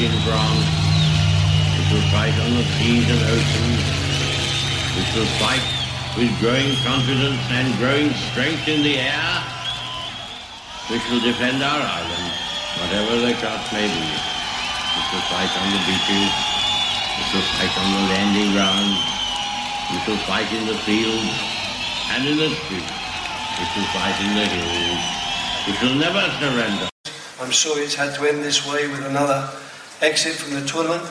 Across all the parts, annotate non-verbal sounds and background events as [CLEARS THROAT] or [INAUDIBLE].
In France. It will fight on the seas and oceans. It will fight with growing confidence and growing strength in the air. Which will defend our island, whatever the cost may be. It will fight on the beaches. It will fight on the landing grounds. It will fight in the fields and in the streets. It will fight in the hills. It will never surrender. I'm sorry it's had to end this way with another exit from the tournament.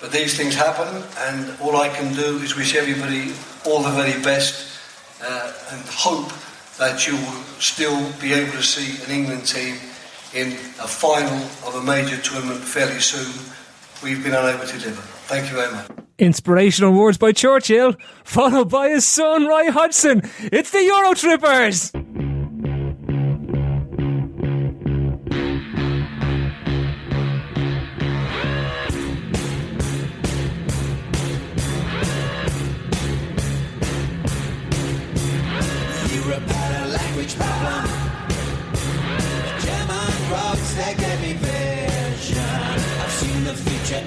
But these things happen, and all I can do is wish everybody all the very best uh, and hope that you will still be able to see an England team in a final of a major tournament fairly soon. We've been unable to deliver. Thank you very much. Inspirational words by Churchill, followed by his son Roy Hodgson. It's the Euro Trippers.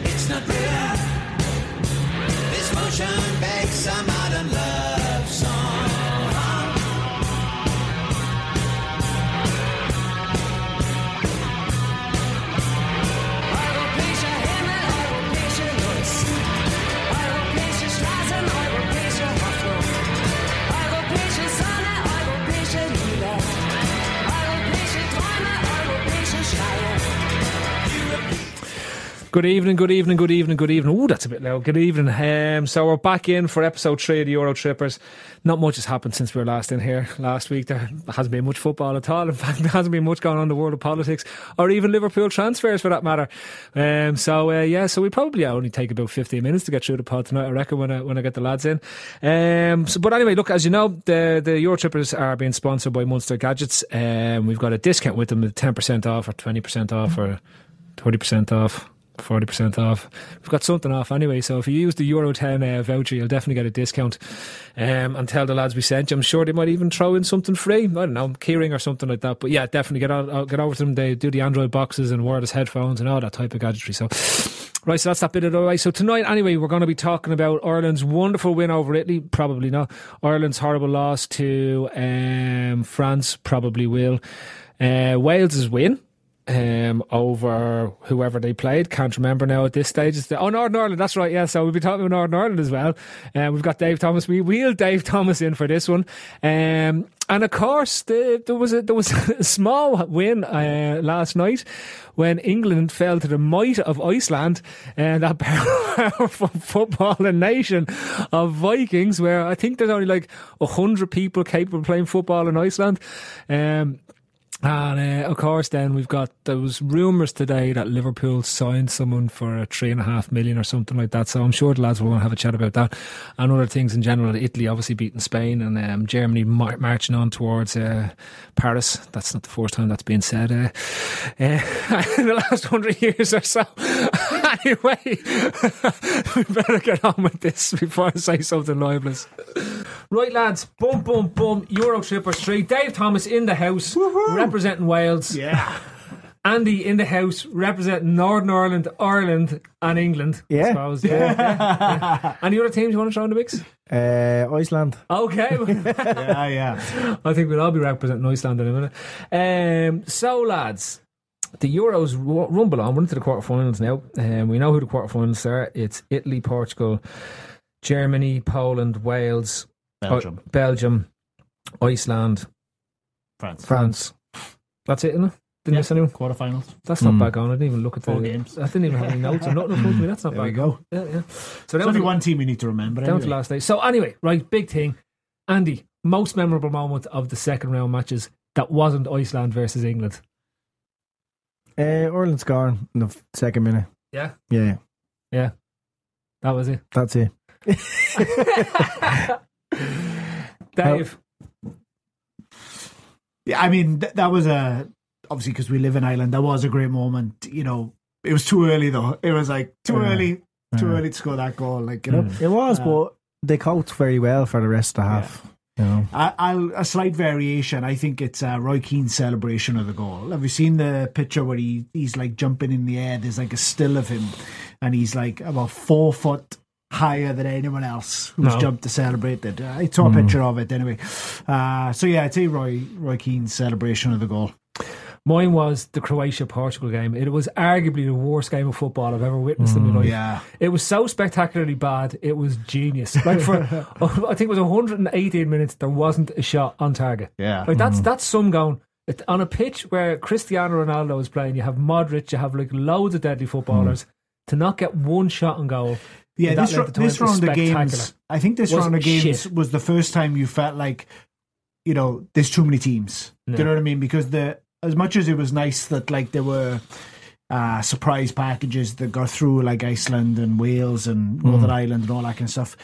It's not real. This motion begs a Good evening, good evening, good evening, good evening. Ooh, that's a bit loud. Good evening. Um, so we're back in for episode three of the Euro Trippers. Not much has happened since we were last in here last week. There hasn't been much football at all. In fact, [LAUGHS] there hasn't been much going on in the world of politics or even Liverpool transfers for that matter. Um, so uh, yeah, so we probably only take about 15 minutes to get through the pod tonight, I reckon, when I, when I get the lads in. Um, so, but anyway, look, as you know, the, the Euro Trippers are being sponsored by Munster Gadgets. Um, we've got a discount with them, 10% off or 20% off or 30% off. 40% off. We've got something off anyway, so if you use the Euro 10 uh, voucher, you'll definitely get a discount. Um, and tell the lads we sent you. I'm sure they might even throw in something free. I don't know, keyring or something like that. But yeah, definitely get, on, get over to them. They do the Android boxes and wireless headphones and all that type of gadgetry. So, right, so that's that bit of the way. So tonight, anyway, we're going to be talking about Ireland's wonderful win over Italy. Probably not. Ireland's horrible loss to um, France. Probably will. Uh, Wales's win um, over whoever they played. Can't remember now at this stage. The, oh, Northern Ireland. That's right. Yeah. So we'll be talking about Northern Ireland as well. Um, we've got Dave Thomas. We wheeled Dave Thomas in for this one. Um, and of course, the, there was a, there was [LAUGHS] a small win uh, last night when England fell to the might of Iceland and that [LAUGHS] powerful footballing nation of Vikings, where I think there's only like hundred people capable of playing football in Iceland. Um, and uh, of course, then we've got those rumours today that Liverpool signed someone for a three and a half million or something like that. So I'm sure the lads will want to have a chat about that and other things in general. Italy obviously beating Spain and um, Germany mar- marching on towards uh, Paris. That's not the first time that's been said uh, uh, [LAUGHS] in the last hundred years or so. [LAUGHS] anyway, [LAUGHS] we better get on with this before I say something libelous. Right, lads, boom, boom, boom. Euro Street. Dave Thomas in the house, representing Wales. Yeah. [LAUGHS] Andy in the house, representing Northern Ireland, Ireland, and England. I Yeah. suppose. Yeah, yeah, yeah. [LAUGHS] Any other teams you want to throw in the mix? Uh, Iceland. Okay. [LAUGHS] Yeah, yeah. I think we'll all be representing Iceland in a minute. Um, so, lads, the Euros ru- rumble on. We're into the quarterfinals now. Um, we know who the quarterfinals are. It's Italy, Portugal, Germany, Poland, Wales, Belgium. uh, Belgium, Iceland, France. France. That's it, isn't it? Didn't Yeah. miss anyone? Quarterfinals. That's not bad. on. I didn't even look at the Four games. I didn't even have any notes or nothing in front of me. That's not There we bad. go. Yeah, yeah. So There's only to, one team you need to remember. down to last day. So anyway, right, big thing. Andy, most memorable moment of the second round matches that wasn't Iceland versus England. Uh, Ireland scoring in the second minute. Yeah, Yeah, yeah. That was it. that's it. [LAUGHS] [LAUGHS] Dave. Yeah, I mean th- that was a obviously because we live in Ireland. That was a great moment. You know, it was too early though. It was like too Yeah. early, too Yeah. early to score that goal. Like you know, It was, Uh, but they coached very well for the rest of the half. You know, I, I'll a slight variation. I think it's uh, Roy Keane's celebration of the goal. Have you seen the picture where he he's like jumping in the air? There's like a still of him, and he's like about four foot higher than anyone else who's No. jumped to celebrate it. Uh, I saw a hmm. picture of it anyway. Uh, so yeah, I'd say Roy Roy Keane's celebration of the goal. Mine was the Croatia Portugal game. It was arguably the worst game of football I've ever witnessed in my hmm, life. Yeah. It was so spectacularly bad. It was genius. Like for, [LAUGHS] oh, I think it was 118 minutes. There wasn't a shot on target. Yeah. like that's hmm. that's some going. It, on a pitch where Cristiano Ronaldo is playing, you have Modric, you have like loads of deadly footballers. To not get one shot on goal, Yeah, this, ro- this round of games. I think this round of games shit. was the first time you felt like, you know, there's too many teams. Do you know what I mean? Because the as much as it was nice that like there were uh, surprise packages that got through, like Iceland and Wales and Hmm. Northern Ireland and all that kind of stuff,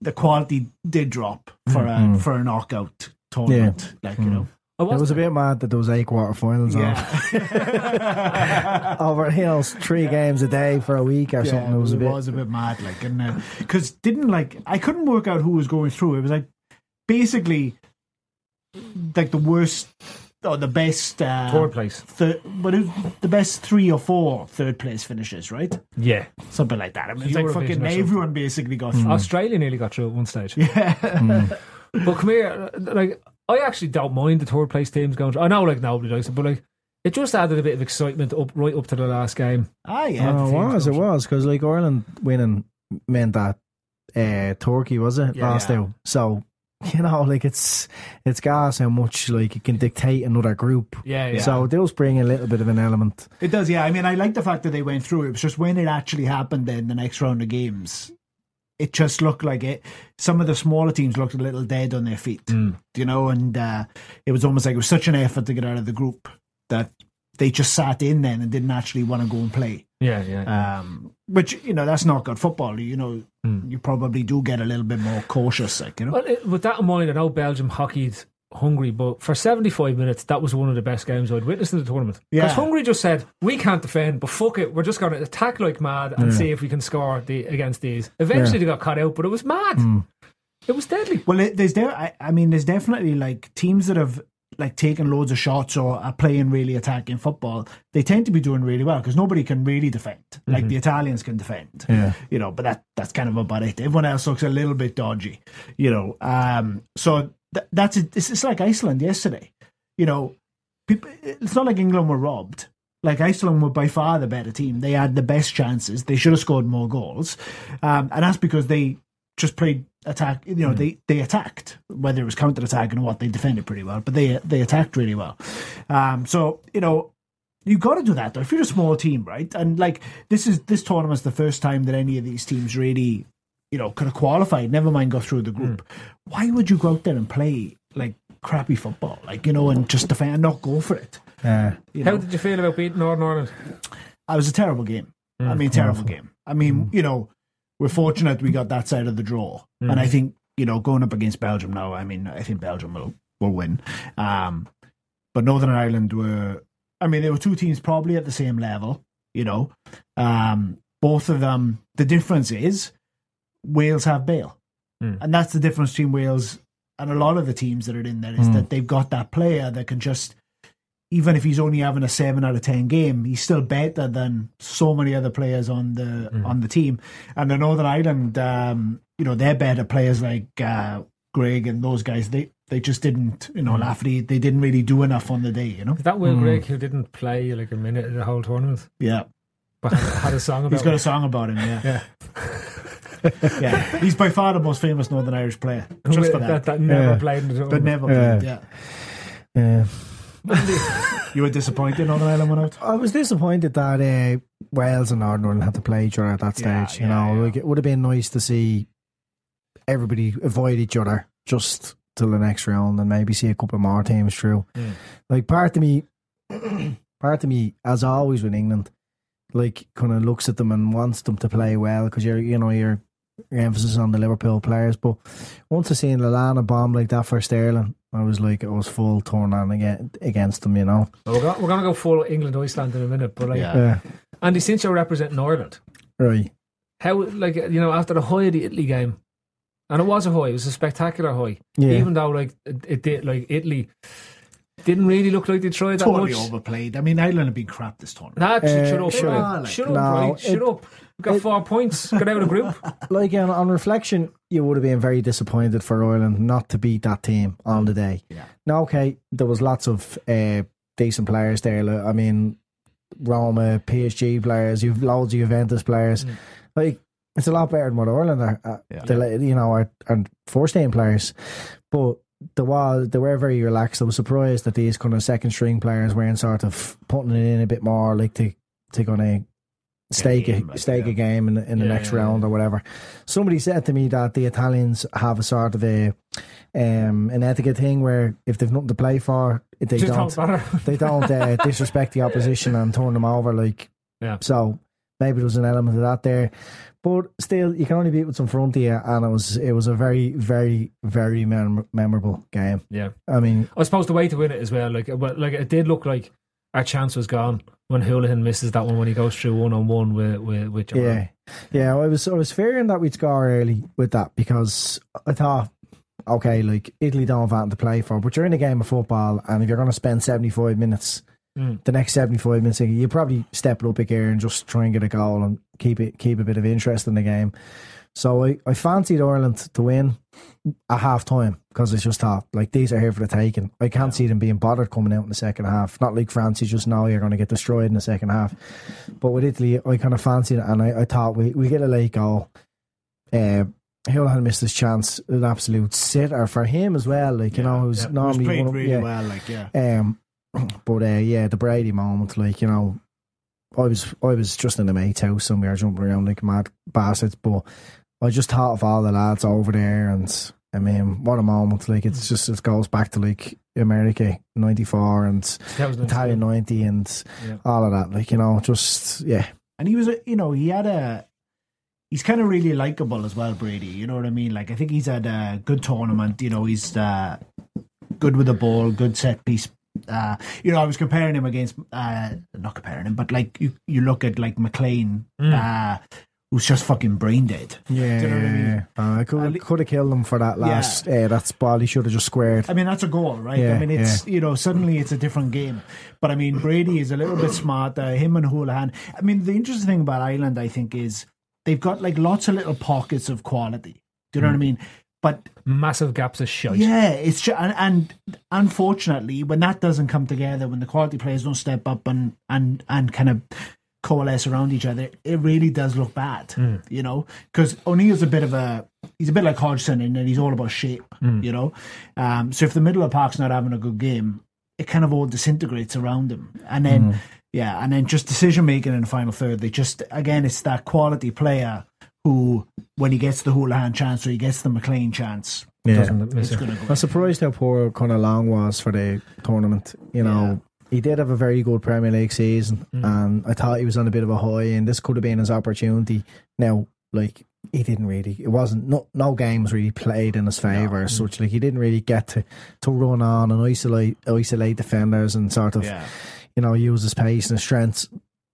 the quality did drop for a for a knockout tournament. Like you know, I it was a bit mad that there was eight quarterfinals on. yeah. [LAUGHS] over you know three games a day for a week or something. It was a bit. mad, like, and uh, because didn't like I couldn't work out who was going through. It was like basically like the worst or the best uh, third place. third, but it the best three or four third place finishes, right? Yeah, Something like that. I mean, it's like fucking everyone basically got mm. through. Australia nearly got through at one stage. [LAUGHS] Yeah, mm. But come here, like I actually don't mind the third place teams going. I know, like nobody likes it, but like it just added a bit of excitement up right up to the last game. Ah, yeah. Oh, it teams was, it was because like Ireland winning meant that uh, Turkey was it Yeah. lost Yeah. out. So [LAUGHS] you know, like it's it's gas how much like it can dictate another group. Yeah, yeah. So it does bring a little bit of an element. It does, yeah. I mean, I like the fact that they went through. It was just when it actually happened. Then the next round of games, it just looked like it. Some of the smaller teams looked a little dead on their feet, you know, and uh, it was almost like it was such an effort to get out of the group that they just sat in then and didn't actually want to go and play. Yeah, yeah. Um, which you know, that's not good football. You know, you probably do get a little bit more cautious, like you know. Well, it, with that in mind, I know Belgium hockeyed Hungary, but for 75 minutes, that was one of the best games I'd witnessed in the tournament. Because Yeah. Hungary just said, we can't defend, but fuck it, we're just going to attack like mad and see if we can score the against these. Eventually, they got cut out, but it was mad. It was deadly. Well, it, there's there. I, I mean, there's definitely like teams that have like taken loads of shots or are playing really attacking football. They tend to be doing really well because nobody can really defend. Like the Italians can defend. Yeah. You know, but that that's kind of about it. Everyone else looks a little bit dodgy. You know, um. So th- that's it. It's, it's like Iceland yesterday. You know, people. It's not like England were robbed. Like Iceland were by far the better team. They had the best chances. They should have scored more goals, um, and that's because they just played attack. You know, they they attacked whether it was counter attack and what they defended pretty well, but they they attacked really well. Um, so you know. You got to do that though. If you're a small team, right, and like this is this tournament's the first time that any of these teams really, you know, could have qualified. Never mind go through the group. Why would you go out there and play like crappy football, like you know, and just defend and not go for it? Yeah. You How know? did you feel about beating Northern Ireland? it was a terrible game. I Mm. mean, terrible game. I mean, you know, we're fortunate we got that side of the draw, and I Mm. think you know going up against Belgium now. I mean, I think Belgium will will win. Um, but Northern Ireland were. I mean, they were two teams probably at the same level. You know, um, both of them. The difference is Wales have Bale, Mm. and that's the difference between Wales and a lot of the teams that are in there is Mm. that they've got that player that can just even if he's only having a seven out of ten game, he's still better than so many other players on the on the team. And the Northern Ireland, um, you know, they're better players like uh, Greg and those guys. They they just didn't, you know, Mm. Lafferty. They didn't really do enough on the day. You know. Is that Will Mm. Grigg who didn't play like a minute in the whole tournament? Yeah. But had, had a song [LAUGHS] about He's got it? a song about him. Yeah. Yeah. [LAUGHS] [LAUGHS] yeah. He's by far the most famous Northern Irish player. Just for that, that. that never Yeah. played in the But tournament. never played. Yeah. Yeah. [LAUGHS] You were disappointed Northern Ireland went out. I was disappointed that uh, Wales and Northern Ireland had to play each other at that stage. Yeah, you yeah, know, yeah. like it would have been nice to see everybody avoid each other just till the next round and maybe see a couple more teams through. Mm. Like part of me, [CLEARS THROAT] part of me, as always with England, like kind of looks at them and wants them to play well because you're, you know, your your emphasis on the Liverpool players. But once I seen Lallana bomb like that for Sterling, I was like, I was full torn on again against them. You know. Well, we're, going, we're going to go full England Iceland in a minute, but like Yeah. Andy, since you're representing Ireland, Right. how like you know after the high of the Italy game, and it was a high, it was a spectacular high. Yeah. Even though like it, it did like Italy didn't really look like they tried that Totally much. overplayed. I mean, Ireland have been crap this tournament. Nah, Uh, shut up, shut right? up. shut up, No, right? Shut up. Got four points. Got out of the group. [LAUGHS] like on, on reflection, you would have been very disappointed for Ireland not to beat that team on the day. Yeah. Now, okay, there was lots of uh, decent players there. like, I mean, Roma, PSG players, you've loads of Juventus players. Like it's a lot better than what Ireland are. Uh, Yeah. you know, are, are first team players, but. There was, they were very relaxed. I was surprised that these kind of second string players weren't sort of putting it in a bit more, like to to kind of stake a stake yeah. a game in, the- in the Yeah, next yeah, round or whatever. Somebody said to me that the Italians have a sort of a um, an etiquette thing where if they've nothing to play for, they Just don't [LAUGHS] they don't uh, [LAUGHS] disrespect the opposition and turn them over. Like Yeah. so, maybe there was an element of that there. But still, you can only beat with some front here, and it was it was a very, very, very mem- memorable game. Yeah. I mean, I suppose the way to win it as well, like, like it did look like our chance was gone when Hoolahan misses that one when he goes through one on one with with with Japan. Yeah, yeah. I was I was fearing that we'd score early with that because I thought, okay, like Italy don't have anything to play for, but you're in a game of football, and if you're going to spend seventy five minutes, Mm. the next seventy five minutes, you probably step it up a gear and just try and get a goal and keep it keep a bit of interest in the game. So I, I fancied Ireland to win at half time because I just thought like these are here for the taking. I can't see them being bothered coming out in the second half. Not like France, you just know you're going to get destroyed in the second half. But with Italy, I kind of fancied it, and I, I thought we we get a late goal. Uh, Hoolahan missed his chance, an absolute sitter for him as well. Like you know, it was Yeah, normally played one of- really yeah. well. Like yeah, Um, but uh, yeah, the Brady moment, like you know, I was I was just in the mate's house and we were jumping around like mad bastards. But I just thought of all the lads over there, and I mean, what a moment! Like it's just it goes back to like America '94 and 2002. Italia '90 and Yeah. all of that. Like you know, just yeah, and he was, a, you know, he had a. He's kind of really likable as well, Brady. You know what I mean? Like I think he's had a good tournament. You know, he's uh, good with the ball, good set piece. Uh, you know, I was comparing him against, uh, not comparing him, but like you, you look at like McClean, uh, who's just fucking brain dead. yeah. Do you know what I mean? Uh, I could could have killed him for that last uh, that spot. He should have just squared. I mean, that's a goal, right? Yeah, I mean, it's you know suddenly it's a different game. But I mean, Brady is a little bit smarter. Him and Hoolahan. I mean, the interesting thing about Ireland, I think, is they've got like lots of little pockets of quality. Do you know what I mean? but Massive gaps of shite. yeah, it's ju- and, and unfortunately, when that doesn't come together, when the quality players don't step up and and and kind of coalesce around each other, it really does look bad. Hmm. You know, because O'Neill's a bit of a he's a bit like Hodgson in that he's all about shape. Hmm. You know, um, so if the middle of the park's not having a good game, it kind of all disintegrates around him, and then hmm. yeah, and then just decision making in the final third. They just again, it's that quality player who, when he gets the Hoolahan chance or he gets the McClean chance, Yeah. Doesn't miss it's it. going to go. I'm surprised how poor Conor Long was for the tournament. You know, he did have a very good Premier League season, mm. and I thought he was on a bit of a high, and this could have been his opportunity. Now, like he didn't really, it wasn't no no games really played in his favour as mm. such. Like he didn't really get to to run on and isolate isolate defenders and sort of Yeah. you know use his pace and his strengths.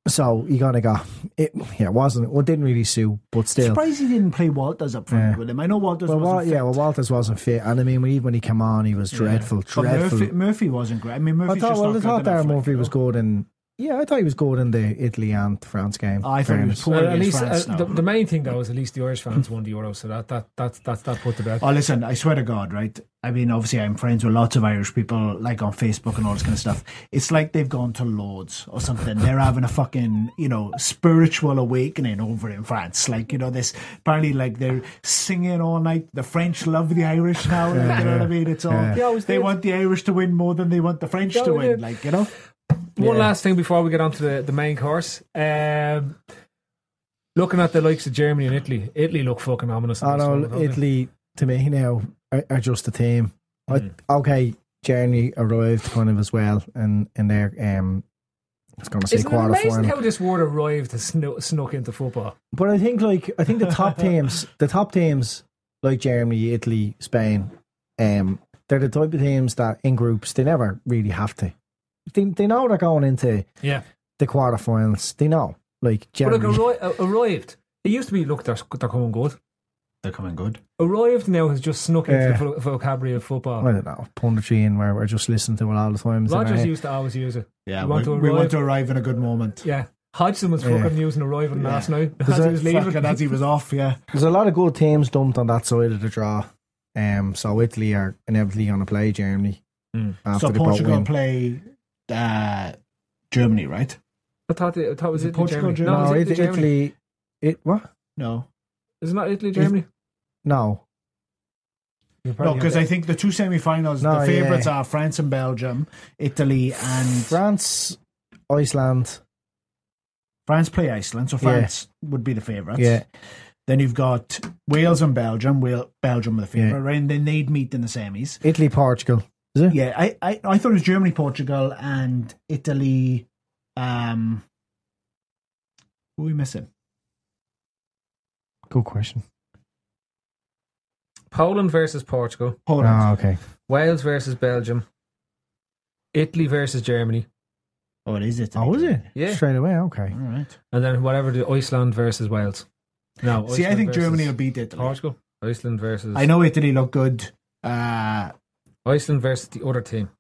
So he kind of got it. Yeah, it wasn't. It didn't really suit, but still. Surprised he didn't play Walters up front Yeah. with him. I know Walters Well, wasn't Wal- yeah, well, Walters wasn't fit, and I mean, when- even when he came on, he was dreadful, but dreadful. Murphy, Murphy wasn't great. I mean, Murphy's I thought, just well, I thought Darren Murphy you was good in. Yeah, I thought he was good in the Italy and France game. I thought he was poor Well, at least France uh, now. the, the main thing though is at least the Irish fans won the Euro, so that that that that that put to bed. Oh, listen, I swear to God, right? I mean, obviously, I'm friends with lots of Irish people, like on Facebook and all this kind of stuff. It's like they've gone to Lords or something. They're having a fucking, you know, spiritual awakening over in France. Like, you know, this apparently, like, they're singing all night. The French love the Irish now. like, you know what I mean? It's all, Yeah. They they want the Irish to win more than they want the French Yeah, to win. did. Like, you know? One Yeah. last thing before we get on to the, the main course. Um, looking at the likes of Germany and Italy, Italy look fucking ominous. I know one. Italy to me now are, are just a team. I, okay, Germany arrived kind of as well, and in their um, I was going to say Isn't it quarter amazing final. how this word arrived has snu- snuck into football? But I think like I think the top [LAUGHS] teams, the top teams like Germany, Italy, Spain, um, they're the type of teams that in groups they never really have to. They they know they're going into Yeah, the quarterfinals. They know like but look, Germany. arri- arrived. It used to be look, they're, they're coming good. They're coming good. Arrived now has just snuck into Yeah. the vo- vocabulary of football. I don't know punditry and where we're just listening to it all the time. Rodgers used to always use it. Yeah, You we want to we want arrive- to arrive in a good moment. Yeah, Hodgson was Yeah. fucking using arriving Yeah. last night as he was leaving. Fucking as he was [LAUGHS] off, yeah. There's a lot of good teams dumped on that side of the draw. Um, so Italy are inevitably going to play Germany Mm. after So the boat Portugal win. play uh, Germany, right? I thought it, I thought it was it Italy, Portugal, Germany. Germany? No, no, it's Italy, Italy, it what? No. Is it not Italy, Germany? No, No, because I think the two semi-finals, No, the favourites yeah. are France and Belgium, Italy and France, Iceland. France play Iceland, so Yeah. France would be the favourites. Yeah, Then you've got Wales and Belgium. Wales, Belgium are the favourite, Yeah. right? And then they'd meet in the semis. Italy, Portugal. Is it? Yeah, I, I, I thought it was Germany, Portugal, and Italy. Um, who are we missing? Good question. Poland versus Portugal. Poland. Oh, okay. Wales versus Belgium. Italy versus Germany. Oh, it is it? Oh, is it? Yeah. Straight away. Okay. All right. And then whatever the Iceland versus Wales. No, See, I think Germany will beat Italy. Portugal. Iceland versus I know Italy look good. Uh, Iceland versus the other team.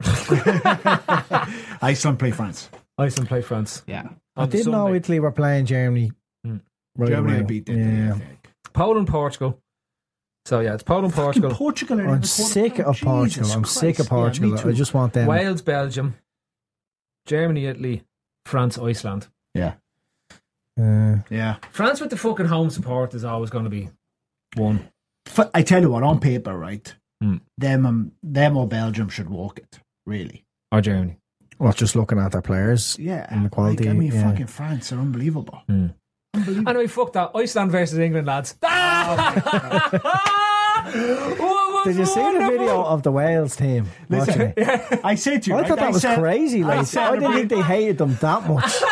[LAUGHS] Iceland play France. Iceland play France. Yeah. I didn't know Italy were playing Germany. Hmm. Right Germany away. beat Italy. Yeah. I think. Poland, Portugal. So yeah, it's Poland, Fucking Portugal. Portugal. are in I'm the sick of Portugal. Jesus I'm sick of Christ. Yeah, me Portugal. I just want them. Wales, Belgium. Germany, Italy. France, Iceland. Yeah. Uh, Yeah. France with the fucking home support is always going to be one. I tell you what, on paper, right? Hmm. Them, um, them or Belgium should walk it. Really. Or Germany. well, just looking at their players. Yeah. And the quality, Like, I mean, yeah. fucking France are unbelievable. Hmm. Unbelievable. Anyway, fuck that. Iceland versus England, lads. [LAUGHS] Did you see the video of the Wales team? Listen, it? [LAUGHS] I said to you, I right? thought that was said- crazy. Like, I, said didn't think they hated them that much. [LAUGHS]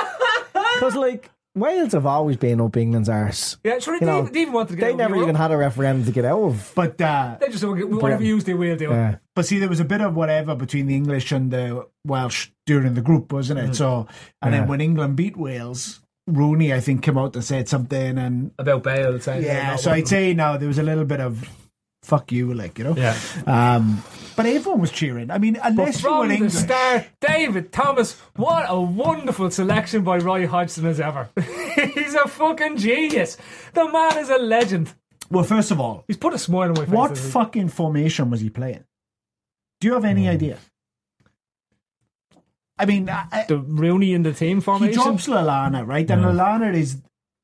Because, like, Wales have always been up England's arse. Yeah, sure, they, know, they even wanted to get They out never Europe. even had a referendum to get out of. But uh, They just whatever you use, they will do. Yeah. But see, there was a bit of whatever between the English and the Welsh during the group, wasn't it? So, and Yeah. then when England beat Wales, Rooney, I think, came out and said something, and About Bale saying yeah. So I'd say now there was a little bit of fuck you, like you know. Yeah. Um, but everyone was cheering. I mean, unless you were the English, start, David Thomas, what a wonderful selection by Roy Hodgson as ever. [LAUGHS] He's a fucking genius. The man is a legend. Well, first of all, He's put a smile on my face. what fucking formation was he playing? Do you have any Hmm. idea? I mean, I, the Rooney in the team formation. he drops Lallana, right? And Lallana is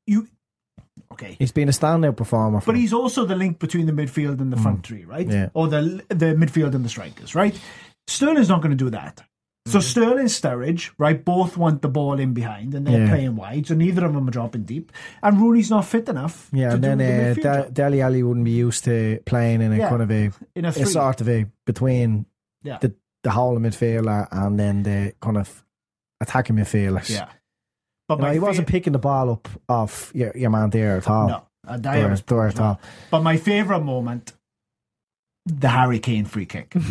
you. Okay, He's been a standout performer. For but he's also the link between the midfield and the front three, right? Yeah. Or the the midfield and the strikers, right? Sterling's not going to do that. So Sterling, Sturridge, right, both want the ball in behind, and they're Yeah. playing wide. So neither of them are dropping deep, and Rooney's not fit enough. Yeah, and then uh, Dele Alli wouldn't be used to playing in a Yeah, kind of a, in a a sort of a between Yeah. the the whole midfielder and then the kind of attacking midfielders. yeah, but You know, he wasn't picking the ball up off your, your man there at all. No, uh, There, was there at all. But my favourite moment, the Harry Kane free kick. [LAUGHS]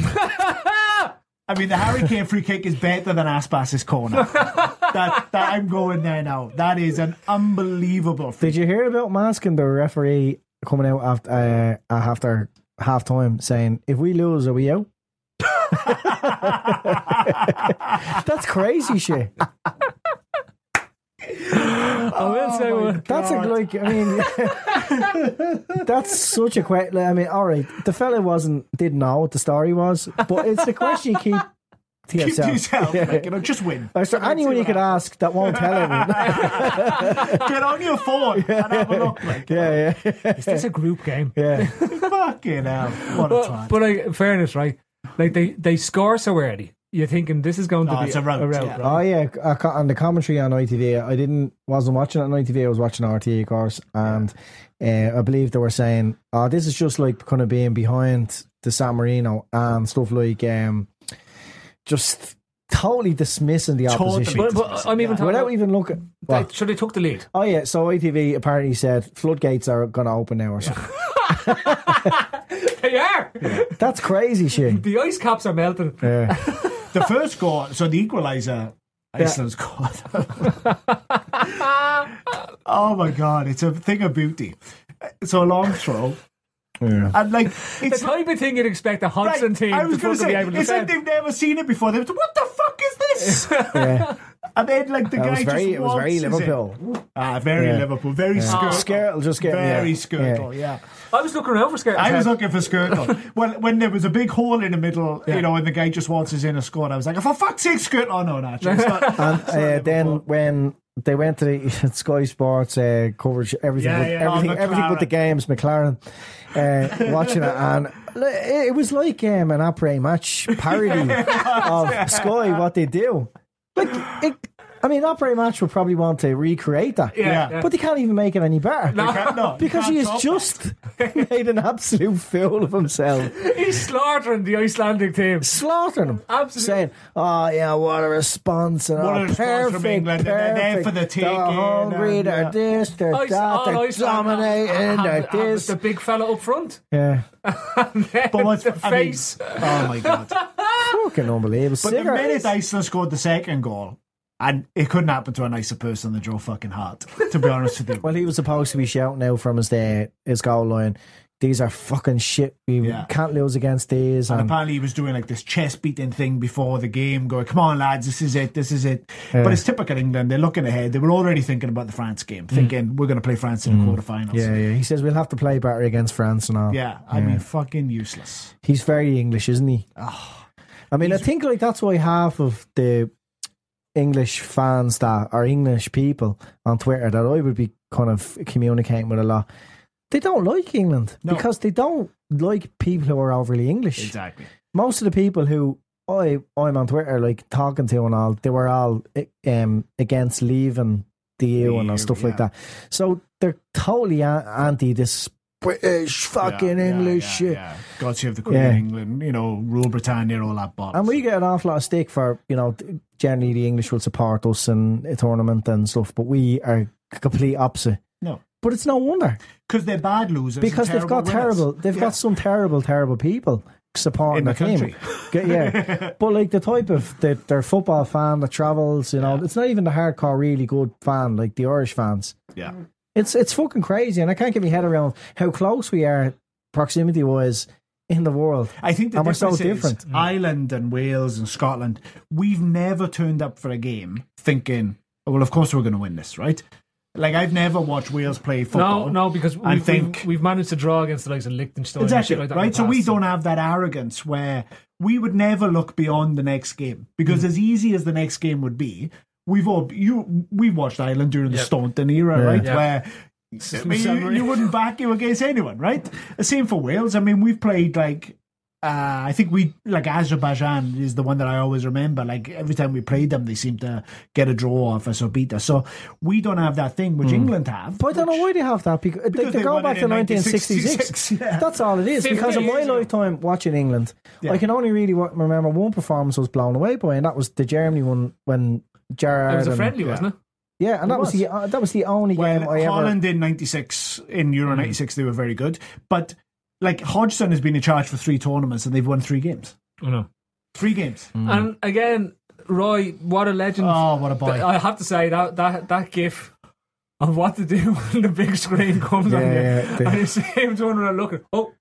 I mean, the Harry Kane free kick is better than Aspas's corner. that, that I'm going there now. That is an unbelievable. Free Did you hear about Maskin, the referee, coming out after uh, after half time saying, "If we lose, are we out?" [LAUGHS] That's crazy shit. [LAUGHS] I will say one. That's a, God. like, I mean, [LAUGHS] that's such a question. I mean, all right, the fella wasn't didn't know what the story was, but it's the question you keep [LAUGHS] to Keep to yourself. yourself. Yeah. Like, you know, just win. Is there anyone you could ask that won't tell everyone? [LAUGHS] Get on your phone and have a look. Like, yeah, yeah, Is this a group game? yeah. fucking hell. What a But, twat. but like, fairness, right? Like they, they score so early. You're thinking this is going to No, be it's a rout, yeah. right? Oh yeah, I ca- on the commentary on ITV, I didn't wasn't watching it on ITV. I was watching RTE, of course, and uh, I believe they were saying, "Oh, this is just like kind of being behind the San Marino and stuff like um, just totally dismissing the Totally opposition But, but I'm even talking without about, even looking." they, What? so they took the lead. Oh yeah, so ITV apparently said floodgates are going to open now or something. [LAUGHS] They are. That's crazy shit. [LAUGHS] The ice caps are melting. Yeah. [LAUGHS] the first goal, so the equaliser, Iceland scored. [LAUGHS] oh my god, it's a thing of beauty. So a long throw, yeah. and like it's The type of thing you'd expect a Right, team I to was going fucking to be say, able to it's like defend. they've never seen it before. They're like, what the fuck is this? [LAUGHS] yeah. And then, like, the It guy was very, just it was very waltzes. Liverpool. Ah, very Yeah. Liverpool, very Yeah. Skrtel. Skrtel just get very yeah. Skrtel, yeah. I was looking around for Skrtel. I was looking for Skrtel. [LAUGHS] well, when there was a big hole in the middle, Yeah. you know, and the guy just waltzes in a scored, I was like, for fuck's sake, Skrtel! Oh no, no, it's not. [LAUGHS] And it's not uh, then when they went to the [LAUGHS] Sky Sports uh, coverage, everything, Yeah, yeah. everything, Oh, everything but the games, McLaren, uh, watching it, and it it was like um, an après match parody of Sky. What they do, like it. I mean, après match would probably want to recreate that, Yeah, yeah. but they can't even make it any better. You can't- no, [LAUGHS] Because he has just [LAUGHS] made an absolute fool of himself, [LAUGHS] He's slaughtering the Icelandic team. slaughtering him, Absolutely. saying, "Oh yeah, what a response! And, What oh, a oh, response perfect, from England, and they're perfect. for the They're taking, hungry, and, uh, they're yeah. this, they're Ice- that, they're Iceland dominating, have- they're have this." The big fella up front. Yeah, And then But what's the I mean, face. oh my god! fucking unbelievable. But the minute Iceland scored the second goal, and it couldn't happen to a nicer person than Joe fucking Hart, to be honest with you. [LAUGHS] Well, he was supposed to be shouting out from his uh, his goal line. These are fucking shit. We Yeah. can't lose against these. And And, apparently he was doing like this chest beating thing before the game, going, "Come on, lads, this is it, this is it." But it's typical England. They're looking ahead. They were already thinking about the France game, thinking we're going to play France in the quarterfinals. yeah, yeah. He says we'll have to play better against France and all. yeah. I mean, fucking useless. He's very English, isn't he? Oh. I mean, I think like that's why half of the English fans that are English people on Twitter that I would be kind of communicating with a lot, they don't like England No. because they don't like people who are overly English. Exactly. Most of the people who I I'm on Twitter like talking to and all, they were all um against leaving the EU and stuff like that. So they're totally anti this British fucking English shit. Yeah. God save the Queen Yeah. of England. You know, rule Britannia, all that bollocks. And we get an awful lot of stick for, you know, generally the English will support us in a tournament and stuff, but we are complete opposite. no, But it's no wonder because they're bad losers. and because they've got winners. terrible, they've Yeah. got some terrible, terrible people supporting In the team. yeah, [LAUGHS] but like the type of the, their football fan that travels, you know, it's not even the hardcore, really good fan like the Irish fans. Yeah. It's it's fucking crazy, and I can't get my head around how close we are proximity wise in the world. I think the And we're so is different. Mm. Ireland and Wales and Scotland. We've never turned up for a game thinking, oh, "Well, of course we're going to win this, right?" Like I've never watched Wales play football. No, no, because and we've, think we've, we've managed to draw against the likes of Liechtenstein and exactly shit like that. right. the So we past, don't have that arrogance where we would never look beyond the next game because mm. as easy as the next game would be, we've all you we've watched Ireland during the Yeah. Staunton era, Yeah. right? Yeah. Where I mean, you, you wouldn't back you against anyone, right? Same for Wales. I mean, we've played like. Uh, I think we like Azerbaijan is the one that I always remember. Like every time we played them, they seem to get a draw off us or beat us. So we don't have that thing which England have. But I don't know why they have that because, they, Because they they go back to 1966. 1966, yeah. That's all it is. Because in my lifetime watching England, Yeah. I can only really remember one performance I was blown away by, and that was the Germany one when Gerrard. It was a and- friendly, wasn't it? Yeah, and It that was, was. the uh, that was the only Well, game I ever. Holland in '96 in Euro '96 they were very good, but like Hodgson has been in charge for three tournaments and they've won three games. I know. Three games. And again, Roy, what a legend! Oh, what a boy! I have to say that that that gif of what to do [LAUGHS] when the big screen comes on Yeah, you, yeah, the- and you see him turning around looking, oh,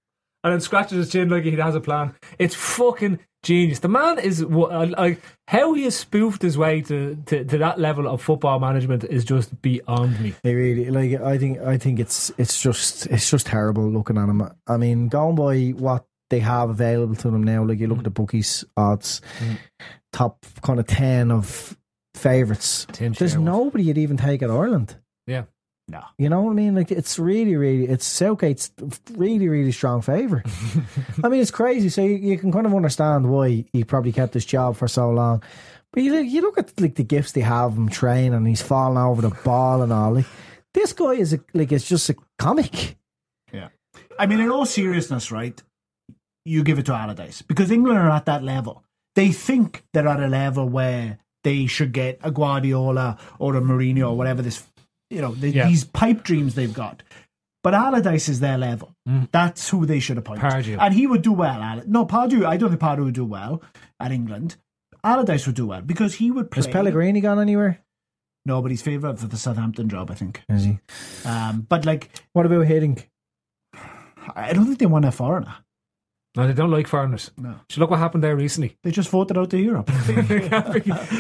and then scratches his chin like he has a plan. It's fucking genius. The man is wha- uh, like how he has spoofed his way to, to, to that level of football management is just beyond me. They really like. I think. I think it's. It's just. It's just terrible looking at them. I mean, going by what they have available to them now, like you look at the bookies odds, mm. top kind of ten of favourites. There's nobody you'd even take at Ireland. No. You know what I mean? Like it's really, really, it's Southgate's really, really strong favourite. [LAUGHS] I mean, it's crazy. So you, you can kind of understand why he probably kept his job for so long. But you look, you look at like the gifts they have him training, and he's falling over the ball and all. Like this guy is a, like it's just a comic. Yeah. I mean, in all seriousness, right? You give it to Allardyce because England are at that level. They think they're at a level where they should get a Guardiola or a Mourinho or whatever this, you know, the, Yeah. these pipe dreams they've got. But Allardyce is their level. That's who they should appoint. Pardew. And he would do well. No, Pardew, I don't think Pardew would do well at England. Allardyce would do well because he would play. Has Pellegrini gone anywhere? No, but he's favourite for the Southampton job, I think. Is he? Um, but like, What about Hiddink? I don't think they want a foreigner. No, they don't like foreigners. No. So look what happened there recently. They just voted out to Europe. [LAUGHS] [LAUGHS]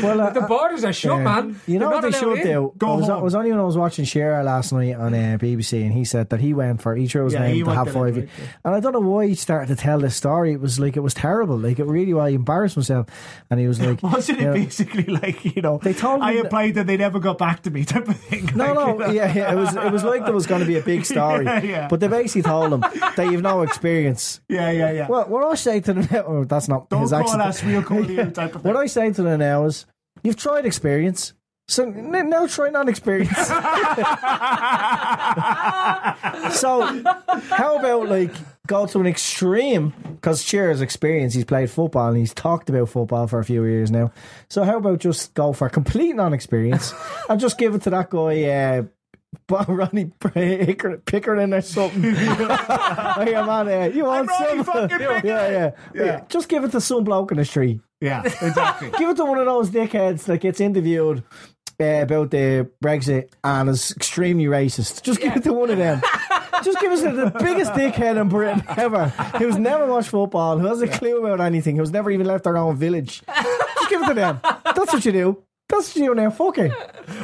Well, uh, the borders are shut, Yeah. man. You know They're what they not allowed should in. do? Go I was, home. I was only when I was watching Shearer last night on uh, BBC, and he said that he went for each of his Yeah, he name to have five. right, yeah. And I don't know why he started to tell this story. It was like it was terrible. Like it really, well, he embarrassed himself, and he was like, [LAUGHS] Wasn't it know, basically like you know? They told I him that- applied and they never got back to me, type of thing. No, like, no, you know? yeah, yeah, it was it was like there was going to be a big story, Yeah, yeah. but they basically told him that you've no experience. yeah, yeah, yeah. Well, what I say to them, now, oh, that's not Don't his call accent. us real Corleone [LAUGHS] type of thing. What I say to them now is, you've tried experience, so n- now try non-experience. [LAUGHS] [LAUGHS] so, how about like go to an extreme? Because Shearer's experience, he's played football and he's talked about football for a few years now. So how about just go for complete non-experience and just give it to that guy? Uh, Ronnie Picker- Pickering or something. yeah, [LAUGHS] man, uh, you want Ronnie some? fucking [LAUGHS] yeah, yeah, yeah, Yeah. Just give it to some bloke in the street. yeah, exactly. [LAUGHS] Give it to one of those dickheads that gets interviewed uh, about the Brexit and is extremely racist. Just give it to one of them. Just give us the biggest dickhead in Britain ever, who's never watched football, who has a clue about anything, who's never even left their own village. Just give it to them. That's what you do. That's what you do now. Fuck it.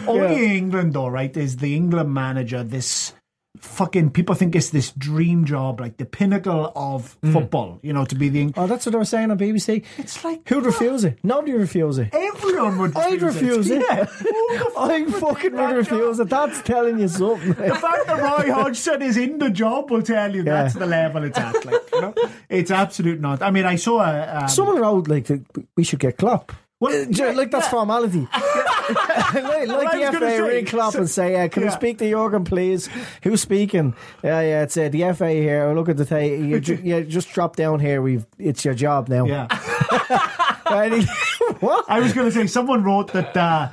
Only in England, though, right? Is the England manager this fucking? People think it's this dream job, like the pinnacle of football. You know, to be the. Oh, that's what they were saying on BBC. It's like Who'd refuse it? Nobody would refuse it. everyone would. I'd refuse it. Yeah. [LAUGHS] The fuck I fucking would refuse job? it. That's telling you something. The fact that Roy [LAUGHS] Hodgson is in the job will tell you that's the level it's at. Like, you know, it's absolute not. I mean, I saw a. Um, Someone wrote like we should get Klopp. Well, Uh, yeah, like that's yeah. formality. like like the FA say, ring Klopp so- and say, uh, "Can we speak to Jurgen, please? Who's speaking? Yeah, yeah, it's uh, the FA here. Oh, Look at the thing. You, ju- [LAUGHS] yeah, just drop down here. We've it's your job now. Yeah. [LAUGHS] [LAUGHS] What? I was going to say, someone wrote that, uh,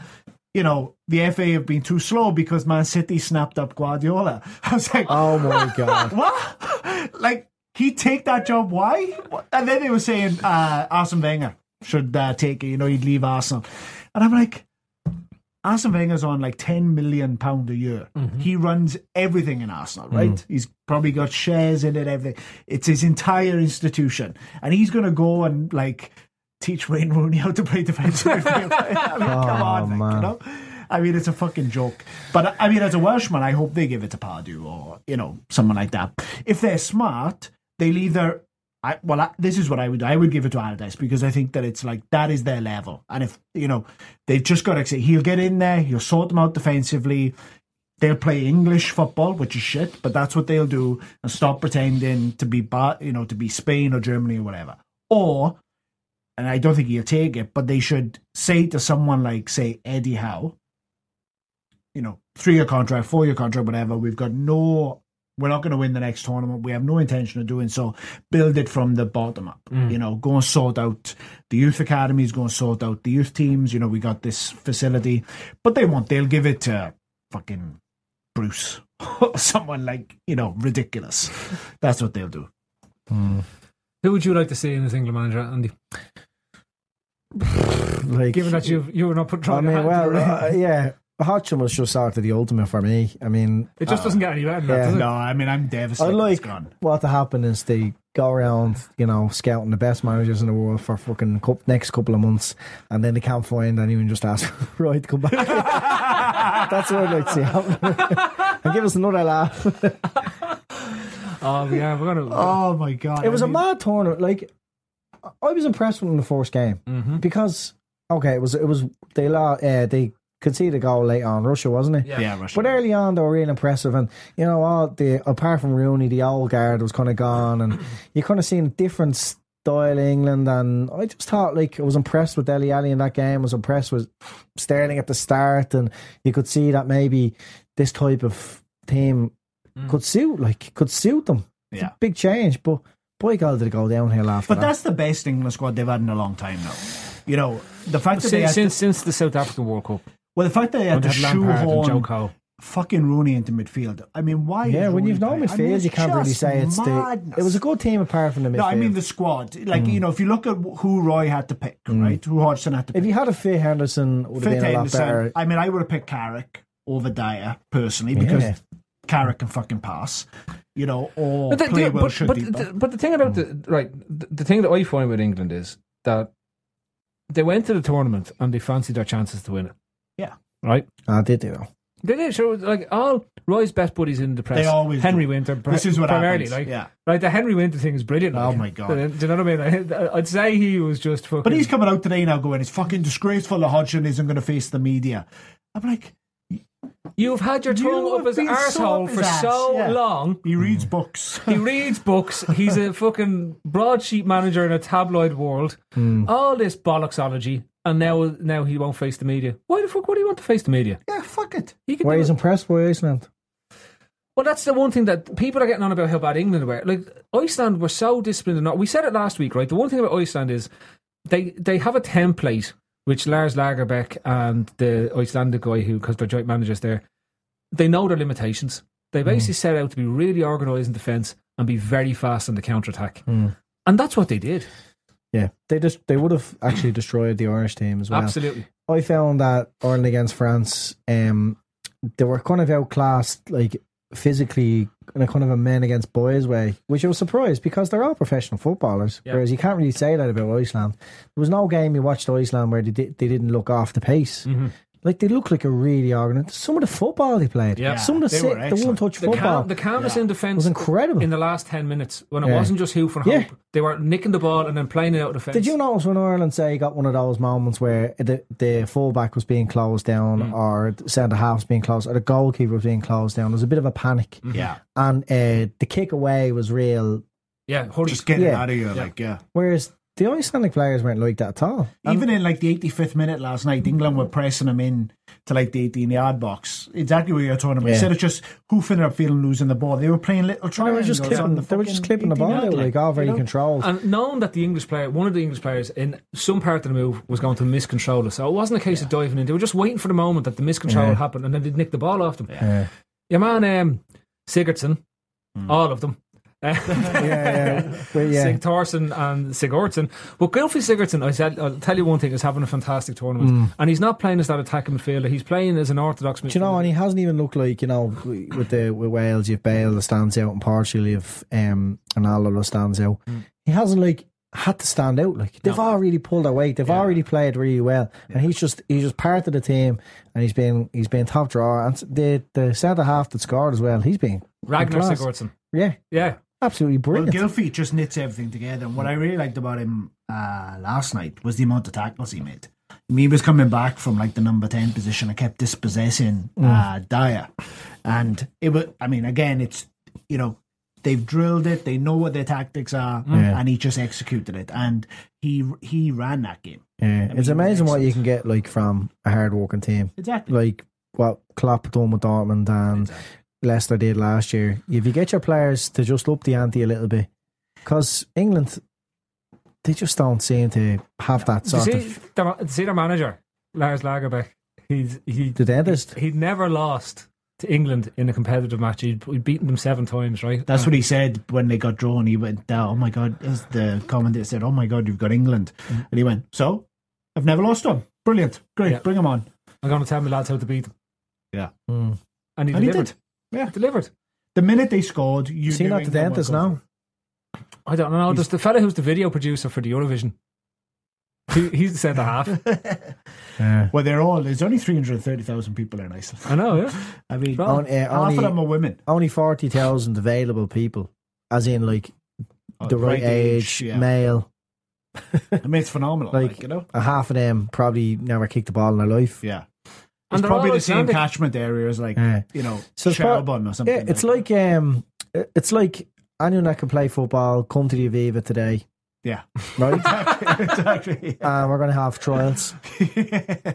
you know, the FA have been too slow because Man City snapped up Guardiola. I was like, Oh my god! what? like, he'd take that job? Why? And then they were saying uh, Arsene Wenger should uh, take it, you know, he'd leave Arsenal. And I'm like, Arsene Wenger's on like 10 million pound a year. He runs everything in Arsenal, right? He's probably got shares in it, everything. It's his entire institution. And he's going to go and like teach Wayne Rooney how to play defensive [LAUGHS] midfield. [LAUGHS] I mean, come on, like, you know? I mean, it's a fucking joke. But I mean, as a Welshman, I hope they give it to Pardew or you know someone like that. If they're smart, they'll either. I, well, I, this is what I would. I would give it to Allardyce because I think that it's like that is their level, and if you know they've just got to say he'll get in there, he'll sort them out defensively. They'll play English football, which is shit, but that's what they'll do, and stop pretending to be, you know, to be Spain or Germany or whatever. Or and I don't think he'll take it, but they should say to someone like, say, Eddie Howe, you know, three year contract, four year contract, whatever, we've got no, we're not going to win the next tournament. We have no intention of doing so. Build it from the bottom up. Mm. You know, go and sort out the youth academies, go and sort out the youth teams. You know, we got this facility, but they won't. They'll give it to fucking Bruce [LAUGHS] or someone like, you know, ridiculous. [LAUGHS] That's what they'll do. Who would you like to see in as England manager, Andy? [SIGHS] Like, Given that you you were not put I trying mean, well, uh, yeah, Hodgson was just sort of the ultimate for me. I mean, it just doesn't get any better than that, yeah. No, I mean, I'm devastated. I'd like gone. what to happen is they go around, you know, scouting the best managers in the world for fucking cou- next couple of months, and then they can't find anyone. Just ask [LAUGHS] Roy to come back. [LAUGHS] That's what I'd like to see happen. [LAUGHS] and give us another laugh. Oh yeah, we're gonna. Oh my god! It was I a mean- mad tournament. Like I was impressed with them in the first game Mm-hmm. because okay, it was it was they la- uh, they conceded a goal late on Russia, wasn't it? Yeah. Yeah, Russia. But early on, they were really impressive, and you know, all the apart from Rooney, the old guard was kind of gone, and [CLEARS THROAT] you kind of seen a different style England. And I just thought, like, I was impressed with Dele Alli in that game. I was impressed with Sterling at the start, and you could see that maybe this type of team mm. could suit, like, could suit them. It's Yeah. big change, but boy, God, did it go downhill after But that. that's the best England squad they've had in a long time now. You know, the fact that they Since, had since since the South African World Cup, well, the fact that they had they to had and Joe shoehorn Cole. fucking Rooney into midfield. I mean, why? yeah, is when you've no playing? I midfield, mean, you can't really say it's madness. the. It was a good team apart from the midfield. No, I mean the squad. Like mm. you know, if you look at who Roy had to pick, mm. right? Who Hodgson had to pick. if you had a fit Henderson, it would have Fit been a lot better. I mean, I would have picked Carrick over Dier personally because Yeah. Carrick can fucking pass. You know, or But the, play the- well but, should but, the, but the thing about the mm. right, the, the thing that I find with England is that they went to the tournament and they fancied their chances to win it. Yeah. Right. I did, you know. They did. So like all Roy's best buddies in the press. They always Henry do. Winter. This is what primarily happens, like yeah. Right. The Henry Winter thing is brilliant. Oh like. my God. Do you know what I mean? I- I'd say he was just fucking. But he's coming out today now going, it's fucking disgraceful that Hodgson isn't going to face the media. I'm like, You've had your You tongue up his been so for ass, so yeah. long. he reads books. He reads books. He's a fucking broadsheet manager in a tabloid world. Hmm. All this bollocksology, and now now he won't face the media. Why the fuck would he want to face the media? yeah, fuck it. He can Why do he's it. impressed by Iceland. Well, that's the one thing that people are getting on about how bad England were. Like Iceland were so disciplined. And all- we said it last week, right? The one thing about Iceland is they they have a template which Lars Lagerbäck and the Icelandic guy who, because they're joint managers there, they know their limitations. They hmm. basically set out to be really organised in defence and be very fast on the counter attack, hmm. and that's what they did. Yeah, they just they would have actually destroyed the Irish team as well. Absolutely. I found that Ireland against France, um, they were kind of outclassed, like physically, in a kind of a men against boys way, which I was surprised because they're all professional footballers. Yeah. Whereas you can't really say that about Iceland. There was no game you watched Iceland where they did, they didn't look off the pace. Mm-hmm. Like they look like a really organised. Some of the football they played, Yeah. some of the They sit, were the excellent. one touch The, football. calm, the calmness in defence was incredible. in the last 10 minutes when it Yeah. wasn't just hoof and Yeah. hope. They were nicking the ball and then playing it out of defence. Did you notice when Ireland say got one of those moments where the the fullback was being closed down, Mm. or the centre half was being closed, or the goalkeeper was being closed down? There was a bit of a panic, Yeah. and uh, the kick away was real. Yeah, hurry. Just get it Yeah. out of here. Like, yeah. Whereas the Icelandic players weren't like that at all. Even in like the 85th minute last night, England were pressing them in to like the 18 yard box. Exactly where you're talking about. Yeah. Instead of just hoofing it up field and losing the ball, they were playing little They were triangles. just on clipping. the They were just clipping the ball out, yard like line, all very you know? controlled. And knowing that the English player, one of the English players in some part of the move was going to miscontrol it. So it wasn't a case of diving in. They were just waiting for the moment that the miscontrol Yeah. would happen and then they'd nick the ball off them. Yeah. Your man, um, Sigurdsson, all of them. Yeah, yeah, yeah. Sigthorsson and Sigurdsson. But Gylfi Sigurdsson, I said, I'll tell you one thing, is having a fantastic tournament. Mm. And he's not playing as that attacking midfielder. He's playing as an orthodox midfielder. Do you know, and he hasn't even looked like you know with the with Wales, you've Bale that stands out, and partially you've um, Ronaldo that stands out. Mm. He hasn't like had to stand out. Like they've all really pulled their weight. They've already played really well, and he's just he's just part of the team, and he's been he's been top drawer. And the the centre half that scored as well, he's been Ragnar. Sigurdsson. Yeah, Yeah. Absolutely brilliant. Well. Gylfi just knits everything together. And what I really liked about him uh, last night was the amount of tackles he made. I mean, he was coming back from like the number 10 position and kept dispossessing uh, Dier. And it was, I mean, again, it's, you know, they've drilled it, they know what their tactics are, Yeah. and he just executed it. And he he ran that game. yeah, it's mean, amazing what you can get like from a hard working team. Exactly. Like what Klopp done with Dortmund and Leicester did last year. If you get your players to just up the ante a little bit, because England, they just don't seem to have that you sort see, of the, see their manager, Lars Lagerbäck? He's he the dentist. he'd never lost to England in a competitive match. He'd, he'd beaten them seven times, right? That's what he said when they got drawn. He went, "Oh my god!" As the commentator said, "Oh my god, you've got England," and he went, "So, I've never lost one. Brilliant, great, Yeah. bring him on." I'm going to tell my lads how to beat them. Yeah. Mm. And he And he did. Yeah. Delivered. The minute they scored, you See knew not the England were dentist now. I don't know. There's the fella who's the video producer for the Eurovision. He, he's the centre half. [LAUGHS] [LAUGHS] Yeah. Well, they're all. There's only three hundred thirty thousand people in Iceland. I know, yeah. [LAUGHS] I mean, Well, On- uh, half only, of them are women. only forty thousand available people, as in like Oh, the right, age, yeah. male. I mean, it's phenomenal. Like, Like, you know, A half of them probably never kicked the ball in their life. yeah. And It's they're probably the same catchment area as like Yeah. you know So it's Shelbourne or something. Yeah, it's like um, it's like anyone that can play football come to the Aviva today, yeah, right? [LAUGHS] exactly. [LAUGHS] exactly. and we're going to have trials. [LAUGHS]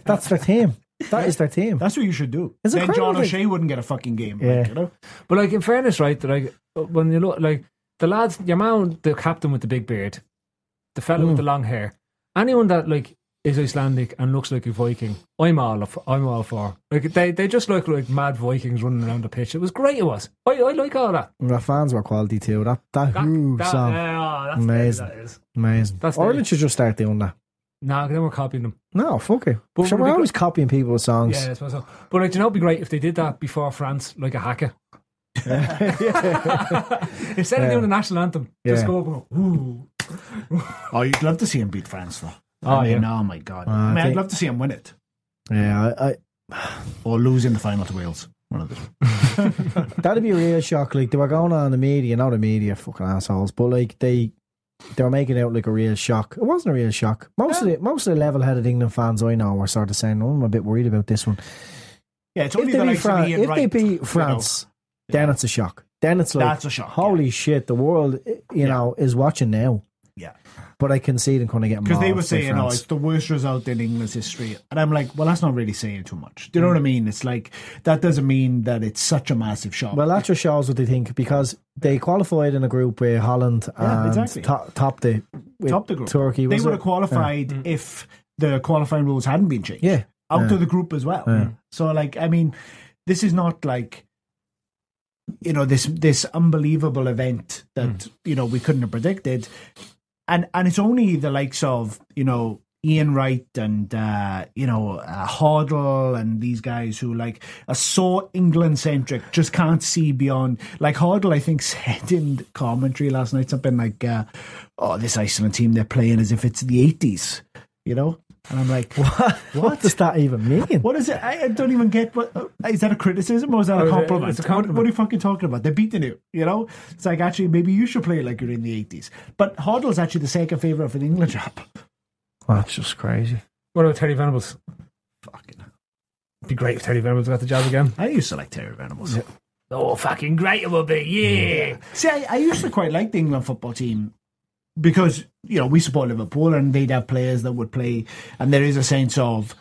That's their team. That is their team. That's what you should do. Is it then John crazy? O'Shea wouldn't get a fucking game. Yeah. Like, you know, But like in fairness, right? that, Like when you look, like the lads, your man, the captain with the big beard, the fella with Mm. the long hair, anyone that like is Icelandic and looks like a Viking, I'm all of, I'm all for. Like they, they just look like mad Vikings running around the pitch. It was great. It was. I, I like all that. And their fans were quality too. That that, That, Who that, song, yeah, that's Amazing. That is. amazing. That's Ireland nice. should just start doing that. Nah, then we're copying them. No, fuck it. But sure, we're it be always copying people's songs. Yeah, I suppose so. But like, do you know, it'd be great if they did that before France, like a hacker. [LAUGHS] Instead of Yeah. doing the national anthem, just Yeah. go up and go, ooh. oh, you'd love to see him beat France though. Oh, I mean, yeah. oh my god. Uh, I mean, I I'd love to see him win it Yeah, I, or lose in the final to Wales. One of the two. [LAUGHS] I, that'd be a real shock. Like they were going on the media, not the media, fucking assholes, but like they they were making it out like a real shock. It wasn't a real shock. Most of the most of the level-headed England fans I know were sort of saying, "Oh, I'm a bit worried about this one." Yeah, it's If they the beat, Fran- Ian if they Wright, beat you know. France, then it's a shock. Then it's like, That's a shock, Holy shit, the world, you know, is watching now. Yeah. But I can see them kind of getting Because they were saying, "Oh, it's the worst result in England's history," and I'm like, "Well, that's not really saying too much." Do you know Mm. what I mean? It's like that doesn't mean that it's such a massive shock. Well, that just shows what they think because they qualified in a group with Holland Yeah, and exactly. top, top the Top the group. Turkey. they would have qualified if the qualifying rules hadn't been changed. Yeah. out Yeah. of the group as well. Yeah. So, like, I mean, this is not like you know this this unbelievable event that you know we couldn't have predicted, and and it's only the likes of you know. Ian Wright and uh, you know uh, and these guys who like are so England centric, just can't see beyond. Like Hoddle, I think [LAUGHS] said in commentary last night something like, uh, "Oh, this Iceland team they're playing as if it's the eighties," you know. And I'm like, [LAUGHS] What? what does that even mean? what is it? I, I don't even get what uh, that a criticism or is that Oh, a it's compliment? it's a What, compliment. what are you fucking talking about? They're beating you, you know? It's like actually maybe you should play like you're in the eighties. But Hoddle's actually the second favourite for the England job. That's just crazy. What about Terry Venables? Fucking It'd be great if Terry Venables got the job again. I used to like Terry Venables. Oh, fucking great it would be, yeah. See, I, I used to quite like the England football team because, you know, we support Liverpool and they'd have players that would play and there is a sense of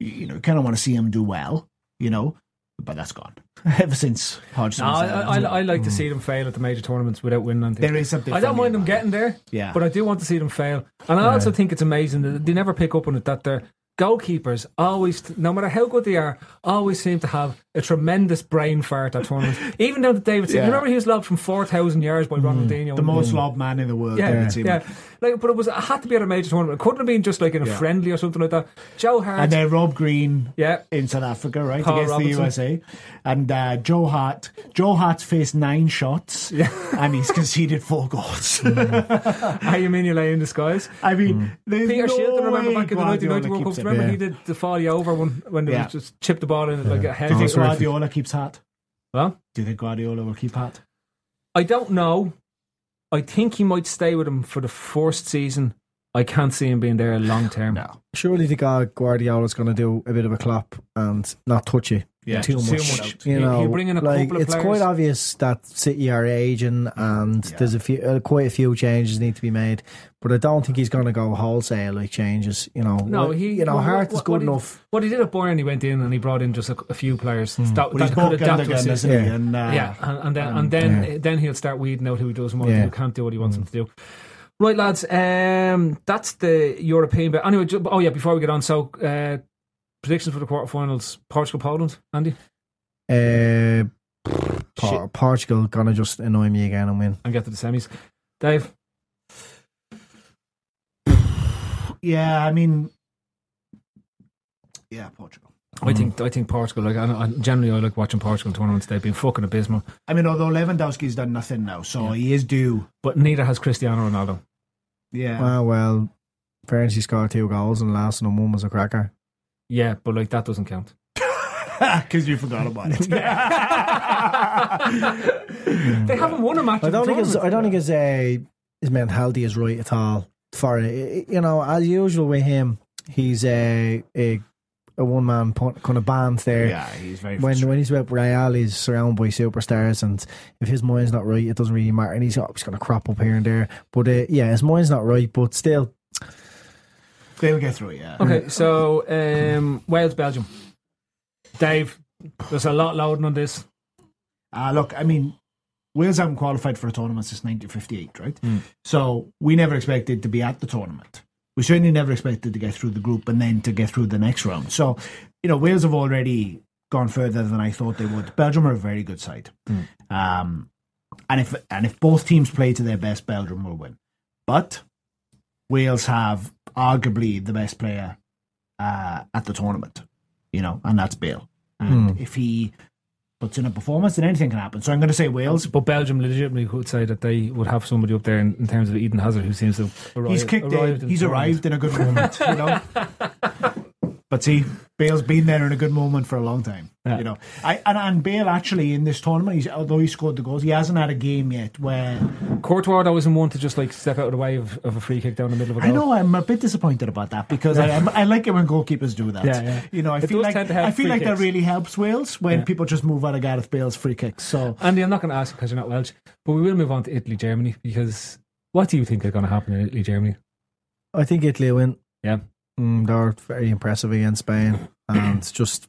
you know, kind of want to see them do well, you know. But that's gone. [LAUGHS] Ever since Hodgson. No, was I, I, I it? like to mm. see them fail at the major tournaments without winning anything. There is something I don't mind them getting there, Yeah. but I do want to see them fail. And I also think it's amazing that they never pick up on it that they're goalkeepers always, no matter how good they are, always seem to have a tremendous brain fart at tournaments. [LAUGHS] Even down to Davidson. Yeah. Remember he was lobbed from 4,000 yards by Ronaldinho? Mm. The most mm. lobbed man in the world. Yeah, Seaman. yeah. Like, but it was it had to be at a major tournament. It couldn't have been just like in a Yeah. friendly or something like that. Joe Hart. And then Rob Green yeah. in South Africa, right, Paul against Robinson. the USA. And uh, Joe Hart. Joe Hart's faced nine shots [LAUGHS] and he's conceded four goals. [LAUGHS] How you mean you lay in disguise? I mean, mm. there's Peter no Shilton, remember back in the 1990 World Cup? Keeps it. Remember Yeah. he did the folly over one when they Yeah. just chipped the ball in like a head. Do you think or something. Guardiola keeps hat? Well, Do you think Guardiola will keep hat? I don't know. I think he might stay with him for the first season. I can't see him being there long term. No. Surely the guy Guardiola's going to do a bit of a clap and not touch you Yeah, too much. too much. You He'll- know, he'll bring in a like couple of it's players. quite obvious that City are aging, and there's a few, uh, quite a few changes need to be made. But I don't think he's going to go wholesale like changes. You know, No, What- he. you know, what- Hart what- is good what he- enough. What he did at Bayern, he went in and he brought in just a, a few players that, But that he's could broken adapt to a again, system. isn't he? Yeah. And, uh, yeah, and, and then and and- then then he'll start weeding out who he does and what Yeah. who can't do what he wants him to do. Right, lads. Um, that's the European But Anyway, oh yeah. Before we get on, so uh, predictions for the quarterfinals: Portugal, Poland. Andy, Uh, Por- Portugal gonna just annoy me again and win. and get to the semis. Dave, Yeah, I mean, yeah, Portugal. I think I think Portugal. Like, I, I, generally, I like watching Portugal tournaments. They've been fucking abysmal, I mean, although Lewandowski's done nothing now, so he is due. but neither has Cristiano Ronaldo. Yeah. Ah, well, Fergie scored two goals and the last one one was a cracker. Yeah, but like that doesn't count. [LAUGHS] Because you forgot about it. [LAUGHS] They haven't won a match. I don't think his. I don't think his uh, his mentality is right at all. For it. you know, as usual with him, he's a a, a one man kind of band there. yeah, he's very When when he's with Real, he's surrounded by superstars, and if his mind's not right, it doesn't really matter. And he's, oh, he's going to crop up here and there, but uh, yeah, his mind's not right. But still, They'll get through it, yeah. Okay, so um, Wales, Belgium. Dave, there's a lot loading on this. Uh, look, I mean, Wales haven't qualified for a tournament since 1958, right? So we never expected to be at the tournament. We certainly never expected to get through the group and then to get through the next round. So, you know, Wales have already gone further than I thought they would. Belgium are a very good side. Um, and if and if both teams play to their best, Belgium will win. But Wales have arguably the best player uh, at the tournament, you know, and that's Bale. And if he puts in a performance, then anything can happen. So I'm going to say Wales. But Belgium legitimately could say that they would have somebody up there in, in terms of Eden Hazard who seems to have arrived. he's kicked arrived in. He's the arrived in a good moment, you know. [LAUGHS] But see, Bale's been there in a good moment for a long time. Yeah. You know, I and, and Bale actually in this tournament, he's, although he scored the goals, he hasn't had a game yet where tournament. Courtois though isn't one to just like step out of the way of, of a free kick down the middle of a I goal. I know I'm a bit disappointed about that because I, I'm- I like it when goalkeepers do that. Yeah, yeah. You know, I It feel like tend to help I feel free like that really helps Wales when Yeah. people just move out of Gareth Bale's free kicks. So Andy, I'm not going to ask because you're not Welsh, but we will move on to Italy, Germany because what do you think is going to happen in Italy, Germany? I think Italy win. Yeah. Mm, they're very impressive against Spain, and it's just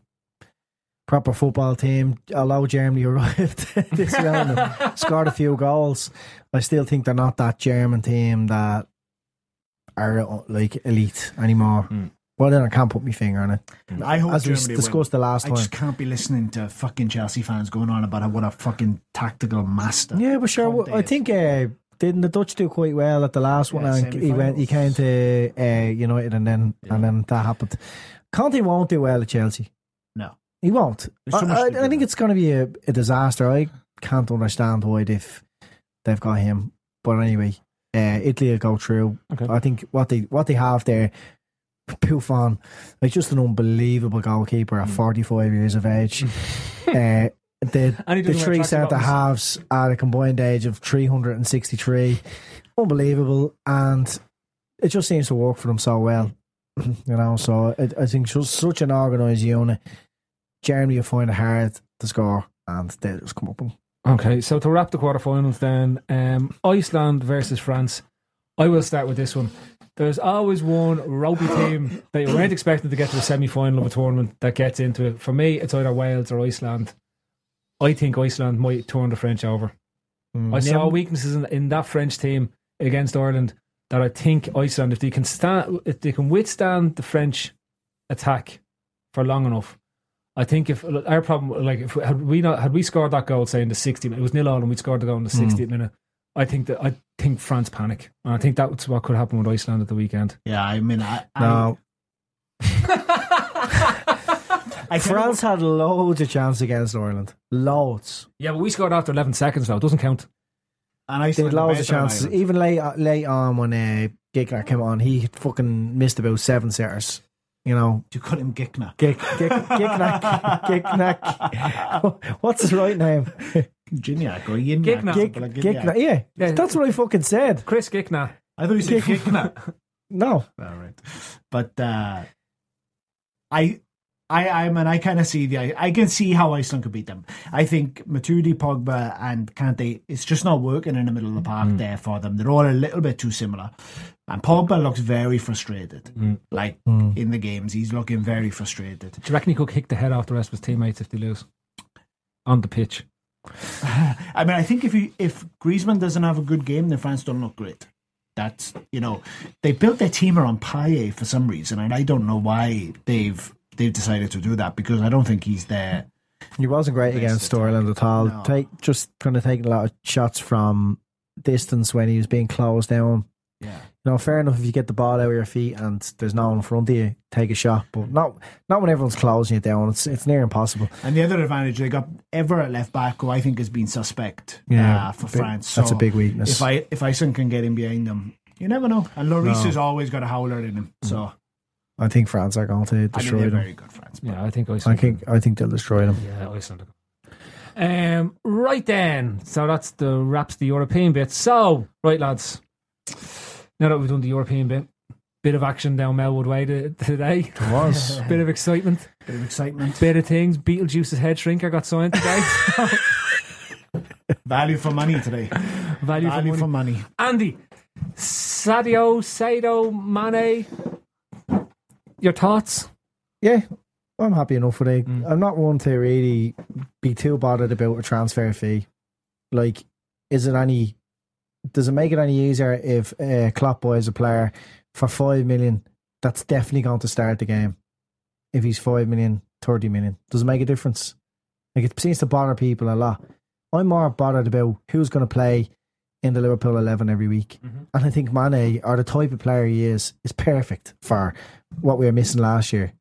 proper football team. Although Germany [LAUGHS] arrived this [LAUGHS] round and scored a few goals, I still think they're not that German team that are like elite anymore. Mm. Well, then I can't put my finger on it. I hope As we Germany win. the last I time. just can't be listening to fucking Chelsea fans going on about what a fucking tactical master. Yeah, but sure. Conte I think uh, didn't the Dutch do quite well at the last one? Yeah, and he went, he came to uh, United, and then and then that happened. Conte won't do well at Chelsea. No. He won't. I, I, I think it's going to be a, a disaster. I can't understand why they've they've got him. But anyway, uh, Italy will go through. Okay. I think what they what they have there, Buffon, like just an unbelievable goalkeeper Mm. at forty five years of age. [LAUGHS] uh, the And he the doesn't three tracksuit centre halves at a combined age of three hundred and sixty three, unbelievable, and it just seems to work for them so well. [CLEARS THROAT] you know, so it, I think just such an organised unit. Germany will find it hard to score, and they'll just come up and Okay, so to wrap the quarterfinals, then um, Iceland versus France. I will start with this one. There's always one rugby team that you weren't expecting to get to the semi final of a tournament that gets into it. For me, it's either Wales or Iceland. I think Iceland might turn the French over. Hmm. I saw weaknesses in, in that French team against Ireland that I think Iceland, if they can stand, if they can withstand the French attack for long enough. I think if our problem, like if had we not had we scored that goal, say in the 60th, it was nil all, and we scored the goal in the hmm. 60th minute. I think that I think France panic, and I think that's what could happen with Iceland at the weekend. Yeah, I mean, I, I, No, [LAUGHS] [LAUGHS] [LAUGHS] I France had loads of chance against Ireland. Loads. Yeah, but we scored after 11 seconds though. It doesn't count. and I Iceland had are loads of better chances. Even late late on when uh, Gickler came on, he fucking missed about seven sitters. You know, You call him Gickner. Gick, Gick, Gicknack, [LAUGHS] Gicknack. [LAUGHS] What's his right name? Gignac or Yignac. Gickner. or Gick, something like Gicknack. Yeah, Yeah. that's what I fucking said. Chris Gickner. I thought you said Gickner. No, All right. But uh, I, I, I mean, I kind of see the. I can see how Iceland could beat them. I think Matuidi, Pogba, and Kante. It's just not working in the middle of the park mm. there for them. They're all a little bit too similar. And Pogba looks very frustrated. Mm. Like mm. in the games, he's looking very frustrated. Do you reckon he could kick the head off the rest of his teammates if they lose on the pitch? [LAUGHS] I mean, I think if you if Griezmann doesn't have a good game, then France don't look great. That's you know they built their team around Payet for some reason, and I don't know why they've they've decided to do that because I don't think he's there. he wasn't great against Ireland at all. No. Take just kind of taking a lot of shots from distance when he was being closed down. Yeah, You know, fair enough if you get the ball out of your feet and there's no one in front of you, take a shot. But not not when everyone's closing you down. It's it's near impossible. and the other advantage they got Everett left back, who I think has been suspect Yeah, uh, for big- France. that's a big weakness. If I if Iceland can get in behind them, you never know. And Lloris No. Mm. has always got a howler in him, so I think France are going to destroy I mean destroy they're them. very good France. Yeah, I think I think I think they'll destroy them. Yeah, Iceland. Um, right then. So that's the wraps the European bit. So, right, lads. Now that we've done the European bit, bit of action down Melwood Way to, [LAUGHS] today. It was. [LAUGHS] bit of excitement, Bit of excitement, bit of things. Beetlejuice's head shrinker got signed today. [LAUGHS] value for money today. Value, value for for money. money. Andy, Sadio, Sado, Mane. Your thoughts? Yeah, I'm happy enough with it. Mm. I'm not one to really be too bothered about a transfer fee. Like, is it any? Does it make it any easier if uh, Klopp buys a player for five million? That's definitely going to start the game. If he's five million, 30 million, does it make a difference? Like, it seems to bother people a lot. I'm more bothered about who's going to play in the Liverpool 11 every week. And I think Mane, or the type of player he is, is perfect for what we were missing last year.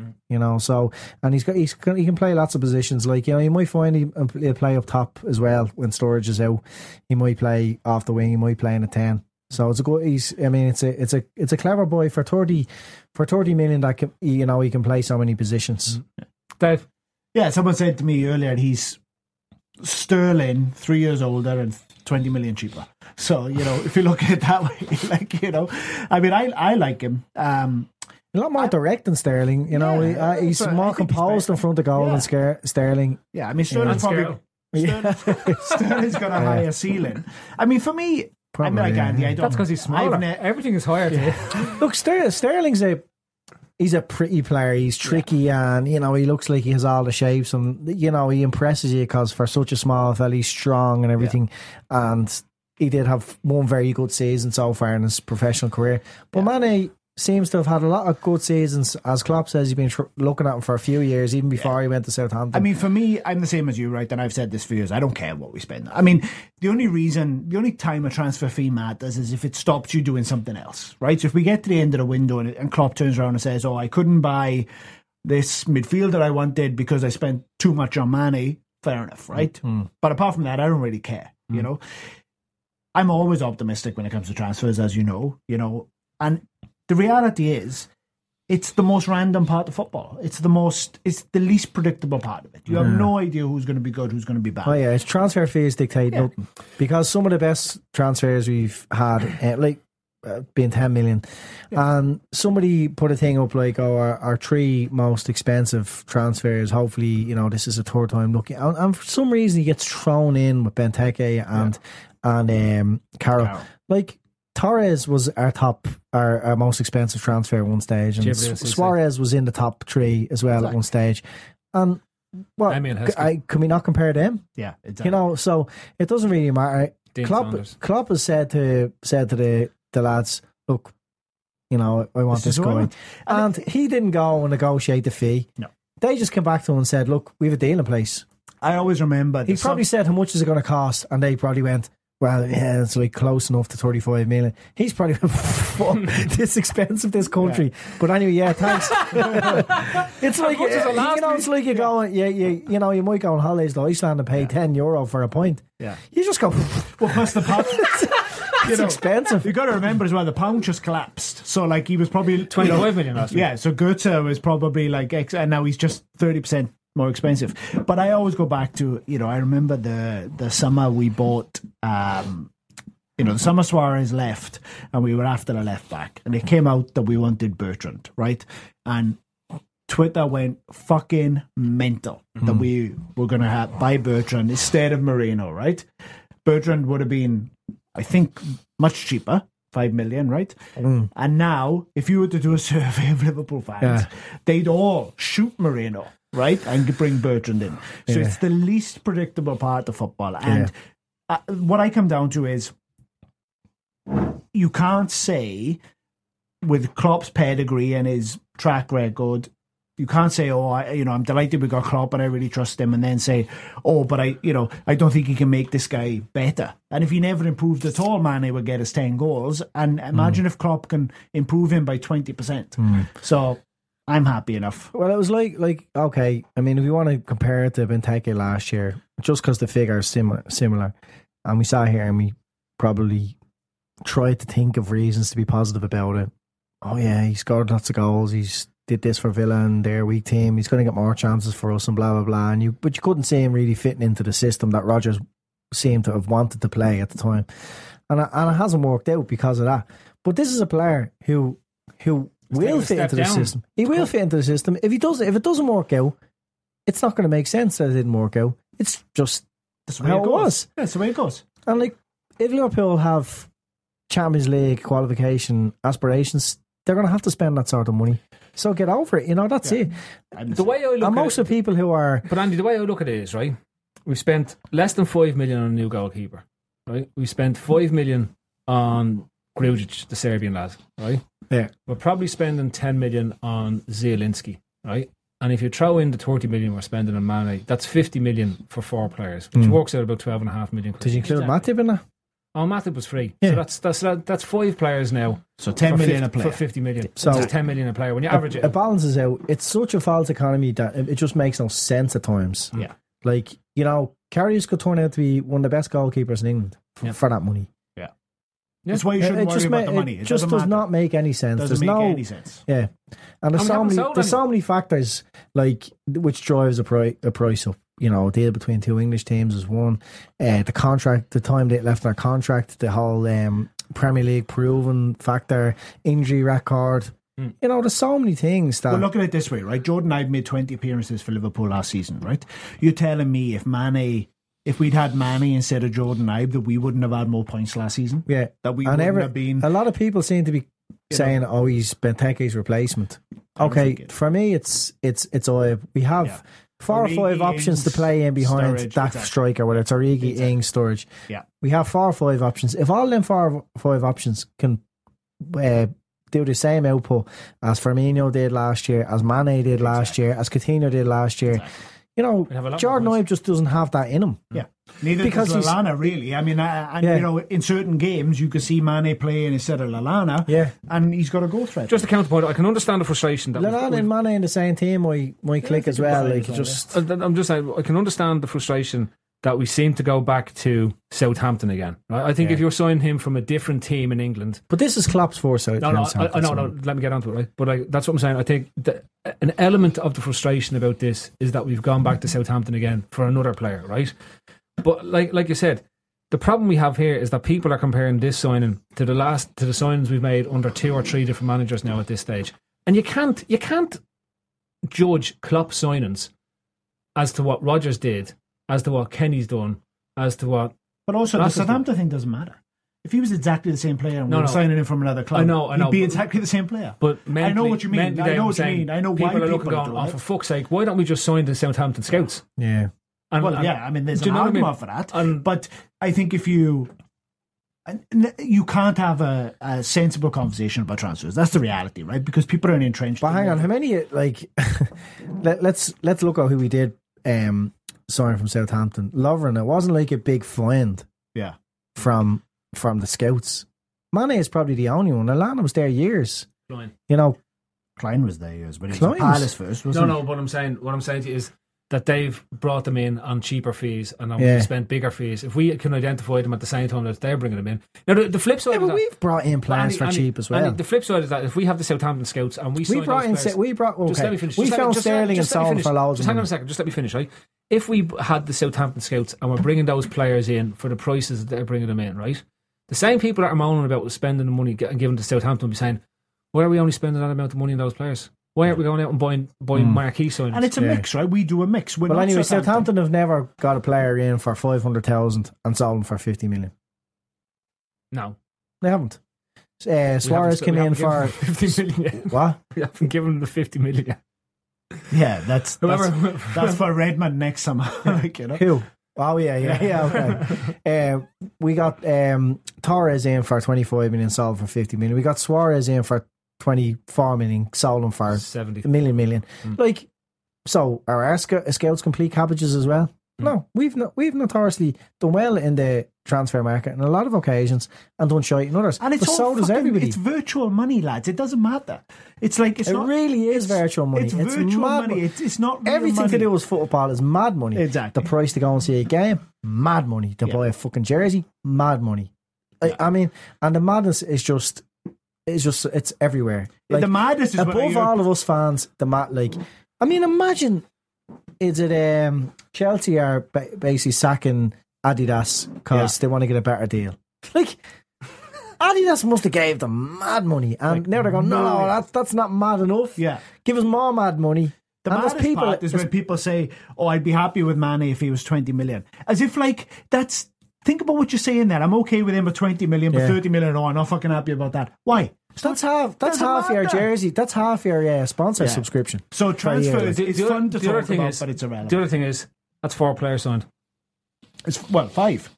Mm. You know, so and he's got he's he can play lots of positions. Like you know, you might find he, uh, he'll play up top as well when Sturridge is out. He might play off the wing. He might play in a ten. So it's a good. He's. I mean, it's a it's a it's a clever boy for thirty for thirty million. That can, you know he can play so many positions. Mm. Dave? Yeah, someone said to me earlier he's sterling, three years older and twenty million cheaper. So you know, if you look at it that way, [LAUGHS] like you know, I mean, I I like him. Um, A lot more direct than Sterling. You know, Yeah, he, uh, he's that's what- I more composed better. in front of goal Yeah. than Sker- Sterling. yeah, I mean, Sterling's probably Scarrow. Sterling's, [LAUGHS] Sterling's got a higher ceiling. I mean, for me, I mean, Probably, like yeah. Andy. I don't. That's because he's smaller. Ne- Everything is higher. today. Look, Ster- Sterling's a he's a pretty player. He's tricky and you know he looks like he has all the shapes and you know he impresses you because for such a small fella he's strong and everything. And he did have one very good season so far in his professional career. But Mane seems to have had a lot of good seasons. As Klopp says, he's been tr- looking at him for a few years, even before he went to Southampton. I mean, for me, I'm the same as you, right? And I've said this for years. I don't care what we spend. I mean, the only reason, the only time a transfer fee matters is if it stops you doing something else, right? So if we get to the end of the window and, and Klopp turns around and says, "Oh, I couldn't buy this midfielder I wanted because I spent too much on money," fair enough, mm, right? Mm. But apart from that, I don't really care. You mm. know, I'm always optimistic when it comes to transfers, as you know. You know, and the reality is it's the most random part of football. It's the most, it's the least predictable part of it. You have no idea who's going to be good, who's going to be bad. Oh yeah, it's transfer fees dictate Yeah. nothing because some of the best transfers we've had, uh, like uh, being ten million, and somebody put a thing up like, "Oh, our, our three most expensive transfers." Hopefully, you know this is a third time looking, and, and for some reason he gets thrown in with Benteke and and um, Carroll. Carroll. Like Torres was our top, our, our most expensive transfer at one stage, and Su- Suarez was in the top three as well at one stage, and. Well, Damien Heskey. I, can we not compare them? Yeah, exactly. You know, so it doesn't really matter. Dean Klopp, Saunders. Klopp has said to said to the, the lads, look, you know, I want This this, is guy. want. And he didn't go and negotiate the fee. No. They just came back to him and said, look, we have a deal in place. I always remember. He probably sum- said, how much is it going to cost? And they probably went, well, yeah, it's like close enough to 35 million. He's probably fuck, [LAUGHS] this expensive, this country. But anyway, yeah, thanks. [LAUGHS] it's like, much is it uh, last you know, it's like you go, yeah, you, you know, you might go on holidays to Iceland and pay 10 euro for a pint. Yeah. You just go, [LAUGHS] well, plus the pound. it's expensive. You got to remember as well, the pound just collapsed. So like he was probably you know, 25 million last week. Yeah, so Goethe was probably like, ex- and now he's just thirty percent more expensive. But I always go back to you know I remember the the summer we bought. um you know, the summer Suarez left, and we were after a left back, and it came out that we wanted Bertrand, right? And Twitter went fucking mental that we were going to have buy Bertrand instead of Moreno, right? Bertrand would have been, I think, much cheaper, five million, right? And now, if you were to do a [LAUGHS] survey of Liverpool fans, Yeah. they'd all shoot Moreno, right, and bring Bertrand in. So Yeah. it's the least predictable part of football. And uh, what I come down to is, you can't say with Klopp's pedigree and his track record, you can't say, "Oh, I, you know, I'm delighted we got Klopp and I really trust him," and then say, "Oh, but I, you know, I don't think he can make this guy better." And if he never improved at all, Mane would get his ten goals. And imagine if Klopp can improve him by twenty percent. So I'm happy enough. Well, it was like like okay. I mean, if we want to compare it to Benteke last year, just because the figure is similar, similar, and we sat here and we probably tried to think of reasons to be positive about it. Oh yeah, he scored lots of goals. He's did this for Villa and their weak team. He's going to get more chances for us and blah blah blah. And you, but you couldn't see him really fitting into the system that Rodgers seemed to have wanted to play at the time, and and it hasn't worked out because of that. But this is a player who who will fit step into the down. system. He will fit into the system. If he doesn't, if it doesn't work out, it's not going to make sense that it didn't work out. It's just That's the way how it it goes. was. That's the way it goes. And like, if Liverpool have Champions League qualification aspirations, they're going to have to spend that sort of money. So get over it. You know, that's it. The way I look And at most it, of the people who are But Andy, the way I look at it is right. We spent less than five million on a new goalkeeper. Right. We spent five million on Grujic, the Serbian lad. Right. yeah, We're probably spending ten million on Zielinski. Right. And if you throw in the thirty million we're spending on Mane, that's fifty million for four players, which mm. works out about twelve and a half million. quid. did you include Matip in that? Oh, Matip was free. Yeah. So that's that's that, that's five players now. So ten million 50, a player. for fifty million. So- that's ten million a player. When you average it, it, balances out. It's such a false economy that it just makes no sense at times. Yeah. Like, you know, Karius could turn out to be one of the best goalkeepers in England Yeah. for that money. That's why you shouldn't it worry just, about ma- the money. it It just doesn't matter. not make any sense. Doesn't There's make no any sense. Yeah, and there's And so many there's any. so many factors like which drives the price the price up. You know, deal between two English teams is one. Uh, the contract, the time they left their contract, the whole um, Premier League proven factor, injury record. You know, there's so many things that. Well, look at it this way, right? Jordan Ibe made 20 appearances for Liverpool last season, right? You're telling me if Mane, if we'd had Mane instead of Jordan Ibe, that we wouldn't have had more points last season? yeah, That we and wouldn't every- have been. A lot of people seem to be saying, "Oh, he's Benteke's replacement." Okay, for me, it's it's it's Oib. We have Yeah. four or Origi, five options to play in behind Sturridge, that exactly. striker, whether it's Origi, Exactly. Ings, Sturridge. Yeah. We have four or five options. If all them four or five options can uh, do the same output as Firmino did last year, as Mane did last year, as Coutinho did last year, you know, We'd have a lot Jordan more Ibe just doesn't have that in him. Yeah. Neither Because does he's- Lallana, really. I mean, uh, and, Yeah. you know, in certain games, you could see Mane playing instead of Lallana. Yeah. And he's got a goal threat. just a counterpoint, I can understand the frustration that we've- Lallana and Mane in the same team might, might click as well. Like, just. I'm just saying, I can understand the frustration that we seem to go back to Southampton again. Right? I think if you're signing him from a different team in England, But this is Klopp's foresight. no, no, I, I, no, no. Let me get onto it, right? But I, that's what I'm saying. I think that an element of the frustration about this is that we've gone back to Southampton again for another player, right? But like, like you said, the problem we have here is that people are comparing this signing to the last to the signings we've made under two or three different managers now at this stage, and you can't you can't judge Klopp signings as to what Rodgers did, as to what Kenny's done, as to what But also, the That's the thing. Southampton thing doesn't matter. If he was exactly the same player and No, we were no. signing him from another club, I know, I know, he'd be but- exactly the same player. But I know what you mean. I know what you mean. I know why people why are looking people going, oh, for fuck's sake, why don't we just sign the Southampton scouts? Yeah. And, Well, and- yeah, I mean, there's do an you know what I argument mean? for that. And- but I think if you, you can't have a, a sensible conversation about transfers. That's the reality, right? Because people are entrenched. But hang on, how many like [LAUGHS] let, let's let's look at who we did um sign from Southampton. Lovren, it wasn't like a big find Yeah. from from the scouts. Mane is probably the only one. Lallana was there years. Fine. You know, Clyne was there years, but he was Clyne at was- Palace first, No, wasn't no. What I'm saying, what I'm saying to you is that they've brought them in on cheaper fees, and then Yeah. we spent bigger fees. If we can identify them at the same time that they're bringing them in, now the, the flip side yeah, that, we've brought in plans for cheap as well. the flip side of that, if we have the Southampton scouts and we, We brought in players- we brought- Just let me finish. We Just me- found Sterling just and sold for loads Just hang on a second. Just let me finish. Right, if we had the Southampton scouts and we're bringing those players in for the prices that they're bringing them in, right? The same people that are moaning about spending the money and giving to Southampton will be saying, "Why are we only spending that amount of money on those players? Why aren't we going out and buying buying Mm. marquee signings?" And it's a Yeah. mix, right? We do a mix. We're well, not anyway, Southampton. Southampton have never got a player in for five hundred thousand and sold him for fifty million. no, They haven't. Uh, We haven't- Suarez came in haven't for fifty million. yet. [LAUGHS] what? [LAUGHS] we haven't given them the fifty million. yet. Yeah, that's that's, Whoever- [LAUGHS] that's for Redmond next summer. like, you know? Who? Oh yeah, yeah, yeah. Okay. uh, we got um, Torres in for twenty five million, sold for fifty million. We got Suarez in for twenty four million, sold him for Seventy. a million million. Mm. Like, so are our sc- scouts complete cabbages as well? Mm. No, we've not, we've notoriously done well in the transfer market on a lot of occasions and don't done shite in others. And it's but all so does everybody. It's virtual money, lads. It doesn't matter. It's like it's it not. really is virtual money. It's virtual mad money. It's, it's not real Everything money. to do with football is mad money. Exactly. The price to go and see a game, mad money. To Yeah. buy a fucking jersey, mad money. I, I mean, and the madness is just, it's just, it's everywhere. the madness is above all of us fans. The mad, like, I mean, imagine, is it um Chelsea are ba- basically sacking Adidas because Yeah. they want to get a better deal? [LAUGHS] Like. Adidas must have gave them mad money, and Like, now they're going, no, no, that's that's not mad enough. Yeah. give us more mad money. The And there's maddest part is when people say, "Oh, I'd be happy with Mane if he was twenty million," as if like that's. Think about what you're saying there. I'm okay with him at twenty million, but Yeah. thirty million, oh, I'm not fucking happy about that. Why? That's half. That's Doesn't half your jersey. That's half your uh, sponsor Yeah. subscription. So For a year. The- it's other- fun to the talk thing about, is- but it's irrelevant. The other thing is that's four players signed. It's well five,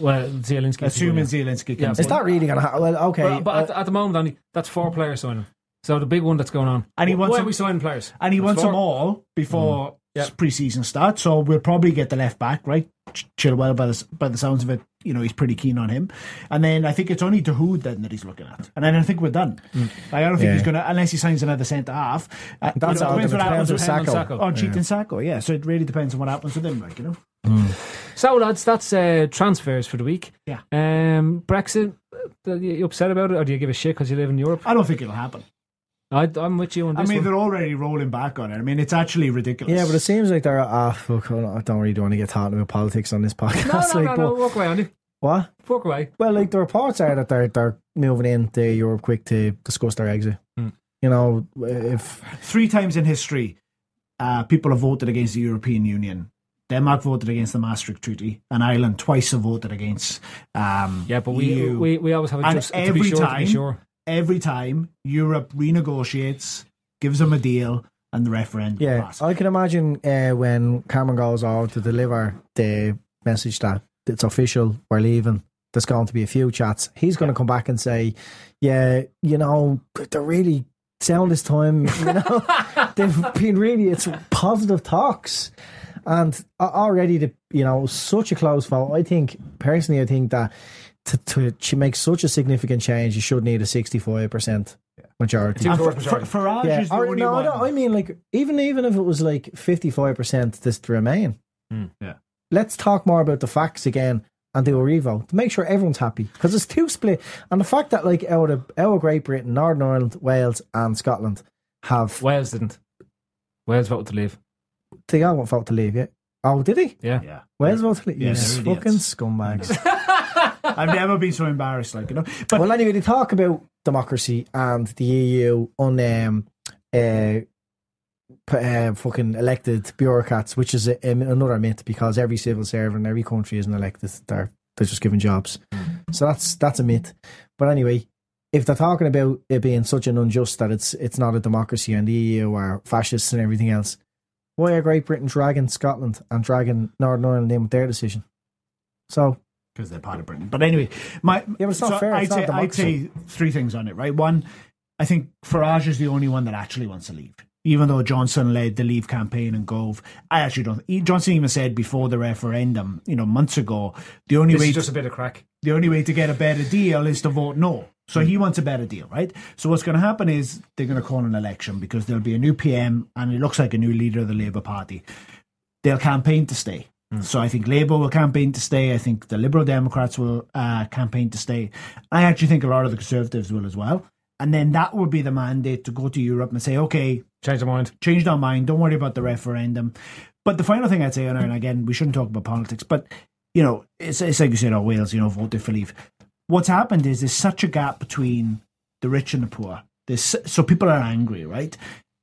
Well, Zielinski. assuming yeah. Zielinski Yeah, comes Is that really going to happen? Well, okay. But, but at, uh, at the moment, Andy, that's four players signing. So the big one that's going on. And he Wh- wants why them- are we signing players? and he That's wants four. them all before Mm. Yeah. pre-season starts. So we'll probably get the left back right. Ch- Chilwell, by the by the sounds of it, you know he's pretty keen on him. And then I think it's only Dahoud then that he's looking at. And then I think we're done. Like, I don't think Yeah. he's going to unless he signs another centre half. Uh, That's you know, depends what happens with Sakho. Sakho. on Cheat and Sakho. Yeah, so it really depends on what happens with him. Like you know, So lads, that's uh, transfers for the week. Yeah. Um, Brexit. uh, you upset about it, or do you give a shit because you live in Europe? I don't think it'll happen. I, I'm with you on this. I mean, one. they're already rolling back on it. I mean, it's actually ridiculous. yeah, but it seems like they're. Ah, fuck, I don't really want to get talking about politics on this podcast. No, no, like, no, no. but- Walk away, Andy. What? Walk away. Well, like the reports are that they're they're moving into Europe quick to discuss their exit. Hmm. You know, if three times in history, uh, people have voted against the European Union. Denmark voted against the Maastricht Treaty, and Ireland twice have voted against. Um, Yeah, but we EU. we, we always have a and just to every be sure time, to be sure. Every time Europe renegotiates, gives them a deal, and the referendum yeah, passes. I can imagine uh, when Cameron goes out to deliver the message that it's official, we're leaving. There's going to be a few chats. He's going to come back and say, "Yeah, you know, they're really sound this time. You know, [LAUGHS] they've been really it's positive talks." And already, the you know, such a close vote. I think personally, I think that to, to, to make such a significant change, you should need a sixty-five percent majority. Two And thirds majority. Fa- Farage Yeah, is the or, only no, one. no, I mean like even even if it was like fifty five percent this to remain. Hmm. Yeah. Let's talk more about the facts again and do a revote to make sure everyone's happy because it's too split. And the fact that like out of out of Great Britain, Northern Ireland, Wales, and Scotland have Wales didn't. Wales voted to leave. they all won't vote to leave. Yeah. Oh, did he? Yeah. yeah. Wales vote to leave. Yeah, Yes, fucking idiots. scumbags. [LAUGHS] I've never been so embarrassed, like you know. But well, anyway, they talk about democracy and the EU on um, uh, uh, fucking elected bureaucrats, which is a, um, another myth because every civil servant in every country isn't elected; they're they're just given jobs. So that's that's a myth. But anyway, if they're talking about it being such an unjust that it's it's not a democracy and the EU are fascists and everything else, why are Great Britain dragging Scotland and dragging Northern Ireland in with their decision? So because they're part of Britain. But anyway, my Yeah, it's not fair. I'd say I'd say three things on it. Right, one, I think Farage is the only one that actually wants to leave. Even though Johnson led the Leave campaign and Gove, I actually don't. Johnson even said before the referendum, you know, months ago, the only This way is just a bit of crack. the only way to get a better deal is to vote no. So he hmm. wants a better deal, right? So what's going to happen is they're going to call an election because there'll be a new PM and it looks like a new leader of the Labour Party. They'll campaign to stay. So I think Labour will campaign to stay. I think the Liberal Democrats will uh, campaign to stay. I actually think a lot of the Conservatives will as well. And then that would be the mandate to go to Europe and say, okay, Change their mind. changed our mind. Don't worry about the referendum. But the final thing I'd say and again, we shouldn't talk about politics, but you know, it's, it's like you said, oh, Wales, you know, voted for leave. What's happened is there's such a gap between the rich and the poor. There's, so people are angry, right?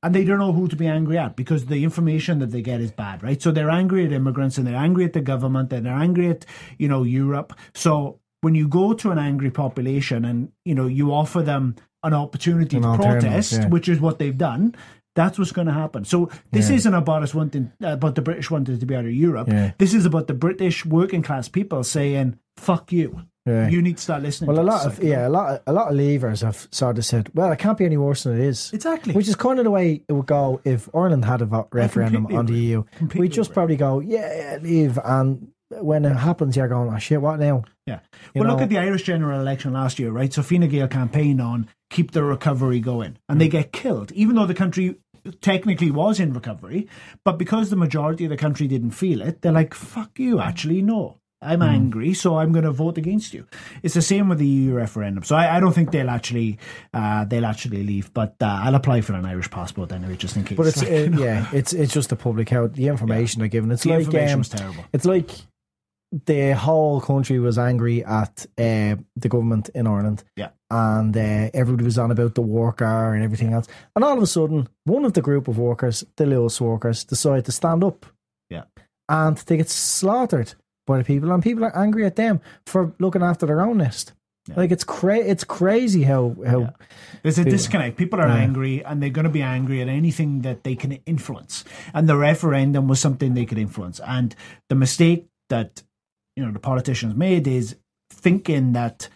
And they don't know who to be angry at because the information that they get is bad, right? So they're angry at immigrants and they're angry at the government and they're angry at, you know, Europe. So when you go to an angry population and, you know, you offer them an opportunity An to protest, yeah. which is what they've done, that's what's going to happen. So this Yeah. isn't about us wanting, uh, about the British wanting to be out of Europe. Yeah. This is about the British working class people saying, "Fuck you." Yeah. You need to start listening. Well, a lot of yeah, a lot of, a lot of leavers have sort of said, "Well, it can't be any worse than it is." Exactly. Which is kind of the way it would go if Ireland had a referendum on the. EU. We just agree. probably go, "Yeah, yeah, leave," and when it happens, you're going, "Oh shit, what now?" Yeah. You well, look at the Irish general election last year, right? So Fine Gael campaigned on keep the recovery going, and Mm. they get killed, even though the country technically was in recovery. But because the majority of the country didn't feel it, they're like, "Fuck you!" Actually, no. I'm Mm. angry, so I'm going to vote against you. It's the same with the EU referendum. So I, I don't think they'll actually uh, they'll actually leave, but uh, I'll apply for an Irish passport anyway, just in case. But it's [LAUGHS] Like, uh, you know. yeah, it's it's just the public health. The information they're given. It's The like information um, was terrible. It's like the whole country was angry at uh, the government in Ireland. Yeah. and uh, everybody was on about the worker and everything else. And all of a sudden, one of the group of workers, the Luas workers, decide to stand up. Yeah. and they get slaughtered by the people, and people are angry at them for looking after their own nest. Like it's cra- it's crazy how how There's a people- disconnect. People are Yeah. angry and they're going to be angry at anything that they can influence. And the referendum was something they could influence. And the mistake that you know the politicians made is thinking that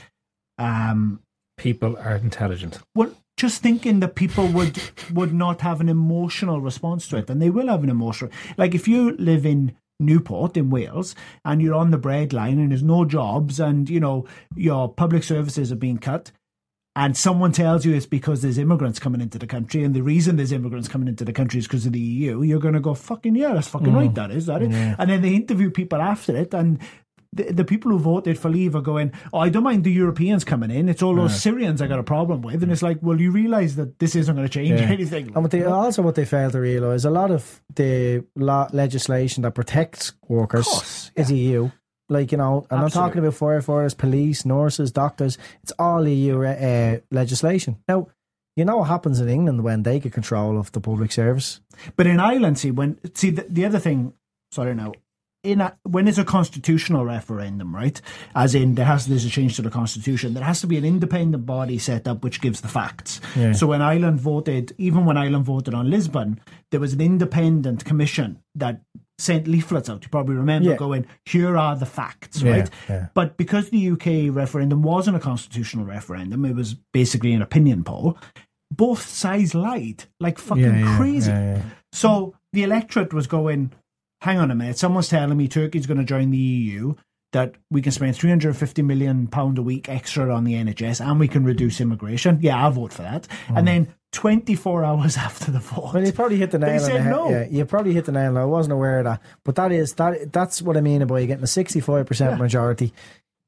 um People are intelligent. well just thinking that people would would not have an emotional response to it and they will have an emotional like if you live in Newport in Wales and you're on the breadline and there's no jobs and you know your public services are being cut and someone tells you it's because there's immigrants coming into the country and the reason there's immigrants coming into the country is because of the EU you're going to go fucking yeah that's fucking mm. right that is that it Yeah. and then they interview people after it and the, the people who voted for leave are going, oh, I don't mind the Europeans coming in. It's all those Syrians I got a problem with. And it's like, well, you realise that this isn't going to change Yeah. anything. And what they, also what they fail to realise, is a lot of the law, legislation that protects workers course, is EU. Like, you know, and I'm talking about firefighters, police, nurses, doctors. It's all EU uh, legislation. Now, you know what happens in England when they get control of the public service? But in Ireland, see, when see the, the other thing, sorry now, in a, when it's a constitutional referendum, right? As in, there has there's a change to the constitution. There has to be an independent body set up which gives the facts. Yeah. So when Ireland voted, even when Ireland voted on Lisbon, there was an independent commission that sent leaflets out. You probably remember Yeah. going, "Here are the facts," Yeah, right? yeah. But because the UK referendum wasn't a constitutional referendum, it was basically an opinion poll. Both sides lied like fucking crazy. So the electorate was going, hang on a minute, someone's telling me Turkey's going to join the EU, that we can spend 350 million pound a week extra on the NHS and we can reduce immigration. Yeah, I'll vote for that. And then 24 hours [LAUGHS] after the vote, Mm. Well, you probably hit the nail on said the head. no. Yeah, you probably hit the nail. I wasn't aware of that, but that is that. That's what I mean about you getting a sixty-five percent majority.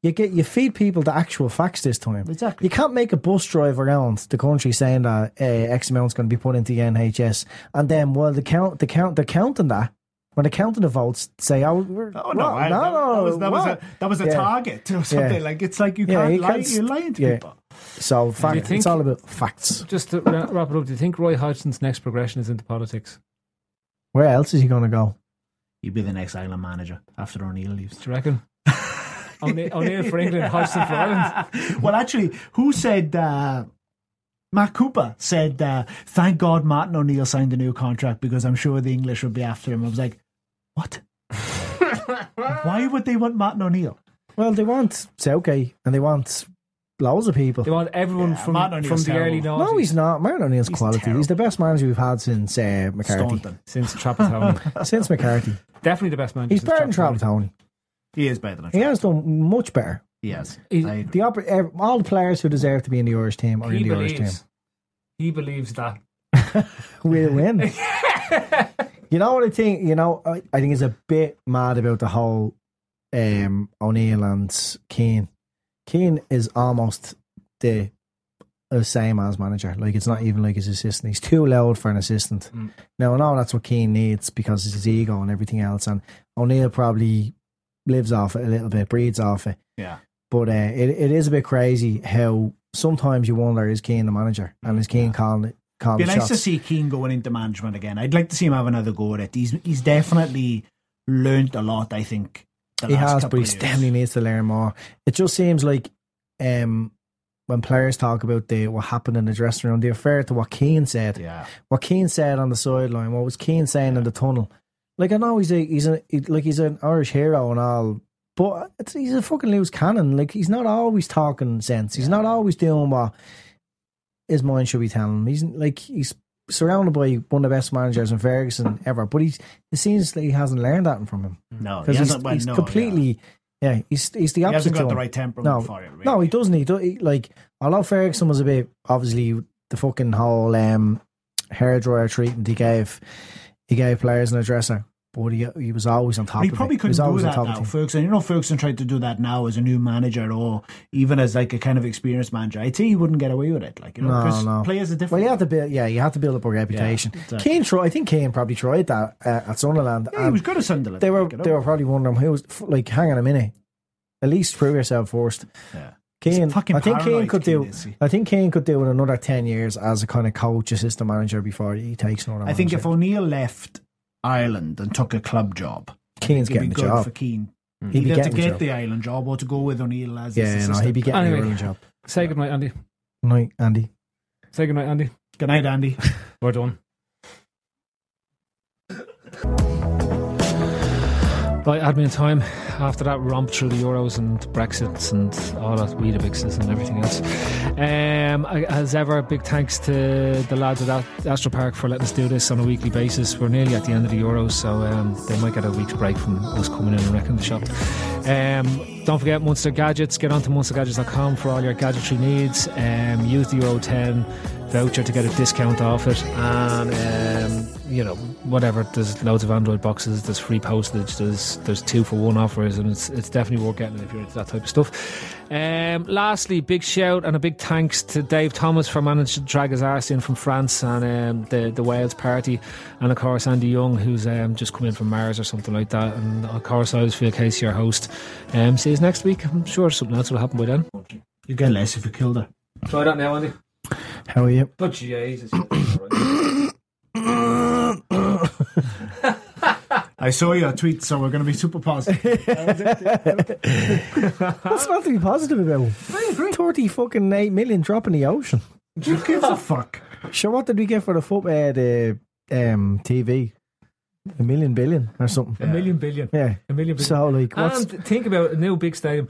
You get you feed people the actual facts this time. Exactly. You can't make a bus drive around the country saying that uh, X amount's going to be put into the NHS, and then well, the count, the count, they're counting that. When they're counting the votes, say, "Oh, we're, Oh no! what? I- no, that, no, that was that was a what?" that was a Yeah. target or something. Yeah. Like it's like you Yeah, can't you lie. can't s- You're lying to yeah. people. So, fact, you think- it's all about facts. Just to wrap it up, do you think Roy Hodgson's next progression is into politics? Where else is he going to go? You'd be the next Ireland manager after O'Neill leaves. Do you reckon? [LAUGHS] O'Neill, O'Neill for England, Hodgson for Ireland. [LAUGHS] well, actually, who said? Uh, Matt Cooper said, uh, "Thank God Martin O'Neill signed a new contract because I'm sure the English would be after him." I was like, "What? Why would they want Martin O'Neill? Well, they want Southgate and they want loads of people. They want everyone Yeah, from, Martin from O'Neill's the early terrible. 90s. no, he's not. Martin O'Neill's He's quality. terrible. He's the best manager we've had since uh, McCarthy. Staunton. Since Trapattoni. [LAUGHS] Since McCarthy. Definitely the best man. He's better than Trapattoni. He is better than He has done much better. He has. He- I agree. The oper- ev- all the players who deserve to be in the Irish team are He in the Irish believes, team. he believes that. [LAUGHS] We'll win. [LAUGHS] you know what I think? You know, I, I think it's a bit mad about the whole um, O'Neill and Keane. Keane is almost the the same as manager. Like it's not even like his assistant. He's too loud for an assistant. Mm. Now I know that's what Keane needs because it's his ego and everything else. And O'Neill probably lives off it a little bit, breathes off it. Yeah. But uh, it it is a bit crazy how sometimes you wonder is Keane the manager and is Keane calling it calling Be nice shots. to see Keane going into management again. I'd like to see him have another go at it. He's he's definitely learnt a lot. I think the he has, but he definitely needs to learn more. It just seems like um, when players talk about the what happened in the dressing room, they refer to what Keane said. Yeah, What Keane said on the sideline, what was Keane saying in the tunnel. Like I know he's a he's a he- like he's an Irish hero and all, but it's, he's a fucking loose cannon. Like he's not always talking sense. He's not always doing what his mind should be telling him. He's like he's surrounded by one of the best managers in Ferguson ever, but he's it seems like he hasn't learned that from him no, he because he's, well, he's no, completely yeah. he's he's the yeah. He opposite. hasn't got the right temperament No, for it. Really. No, he doesn't. He, do, he like although Ferguson was a bit obviously the fucking whole um, hairdryer treatment he gave he gave players in the dresser, but he he was always on top. He of probably it. He was couldn't do on that top now. Ferguson. You know, Ferguson tried to do that now as a new manager, or even as like a kind of experienced manager. I'd say he wouldn't get away with it. Like you know, No, no. players are different. Well, you have to build. Yeah, you have to build up a reputation. exactly. Keane tried. I think Keane probably tried that uh, at Sunderland. Yeah, he was good at Sunderland. They were like, you know. they were probably wondering who was like. Hang on a minute. At least prove yourself first. Yeah. Keane, I think Keane could Keane do. I think Keane could do it another ten years as a kind of coach, assistant manager before he takes another. I think if O'Neill left Ireland and took a club job, Keane's getting be the good job. for Keane. Mm. He'd be Either to getting the get job. the Ireland job or to go with O'Neill as his Yeah, no, assistant. he'd be getting Anyway. the Ireland job. Say goodnight, Andy. Night, Andy. Say goodnight, Andy. Good night, Andy. We're done. Right, admin time. After that romp through the Euros and Brexits and all that Weetabixes and everything else. Um, as ever, big thanks to the lads at Astro Park for letting us do this on a weekly basis. We're nearly at the end of the Euros, so um, they might get a week's break from us coming in and wrecking the shop. Um, don't forget Munster Gadgets. Get onto munstergadgets.com for all your gadgetry needs. Um, use the Euro 10 voucher to get a discount off it. And, um, you know, whatever. There's loads of Android boxes, there's free postage, there's there's two for one offers, and it's, it's definitely worth getting if you're into that type of stuff. Um, lastly, big shout and a big thanks to Dave Thomas for managing to drag his arse in from France and um, the, the Wales party. And of course, Andy Young, who's um, just come in from Mars or something like that. And of course, I was Phil Casey, your host. Um, see you next week. I'm sure something else will happen by then. You get less if you killed her. Try that now, Andy. How are you? [COUGHS] But Jesus. [COUGHS] I saw your tweet, so we're going to be super positive. [LAUGHS] What's not to be positive about? Thirty fucking eight million drop in the ocean. Who gives a fuck? Sure, what did we get for the foot uh, the um, TV? A million billion or something. A million billion. Yeah. A million billion. So like, what's and think about a new big stadium.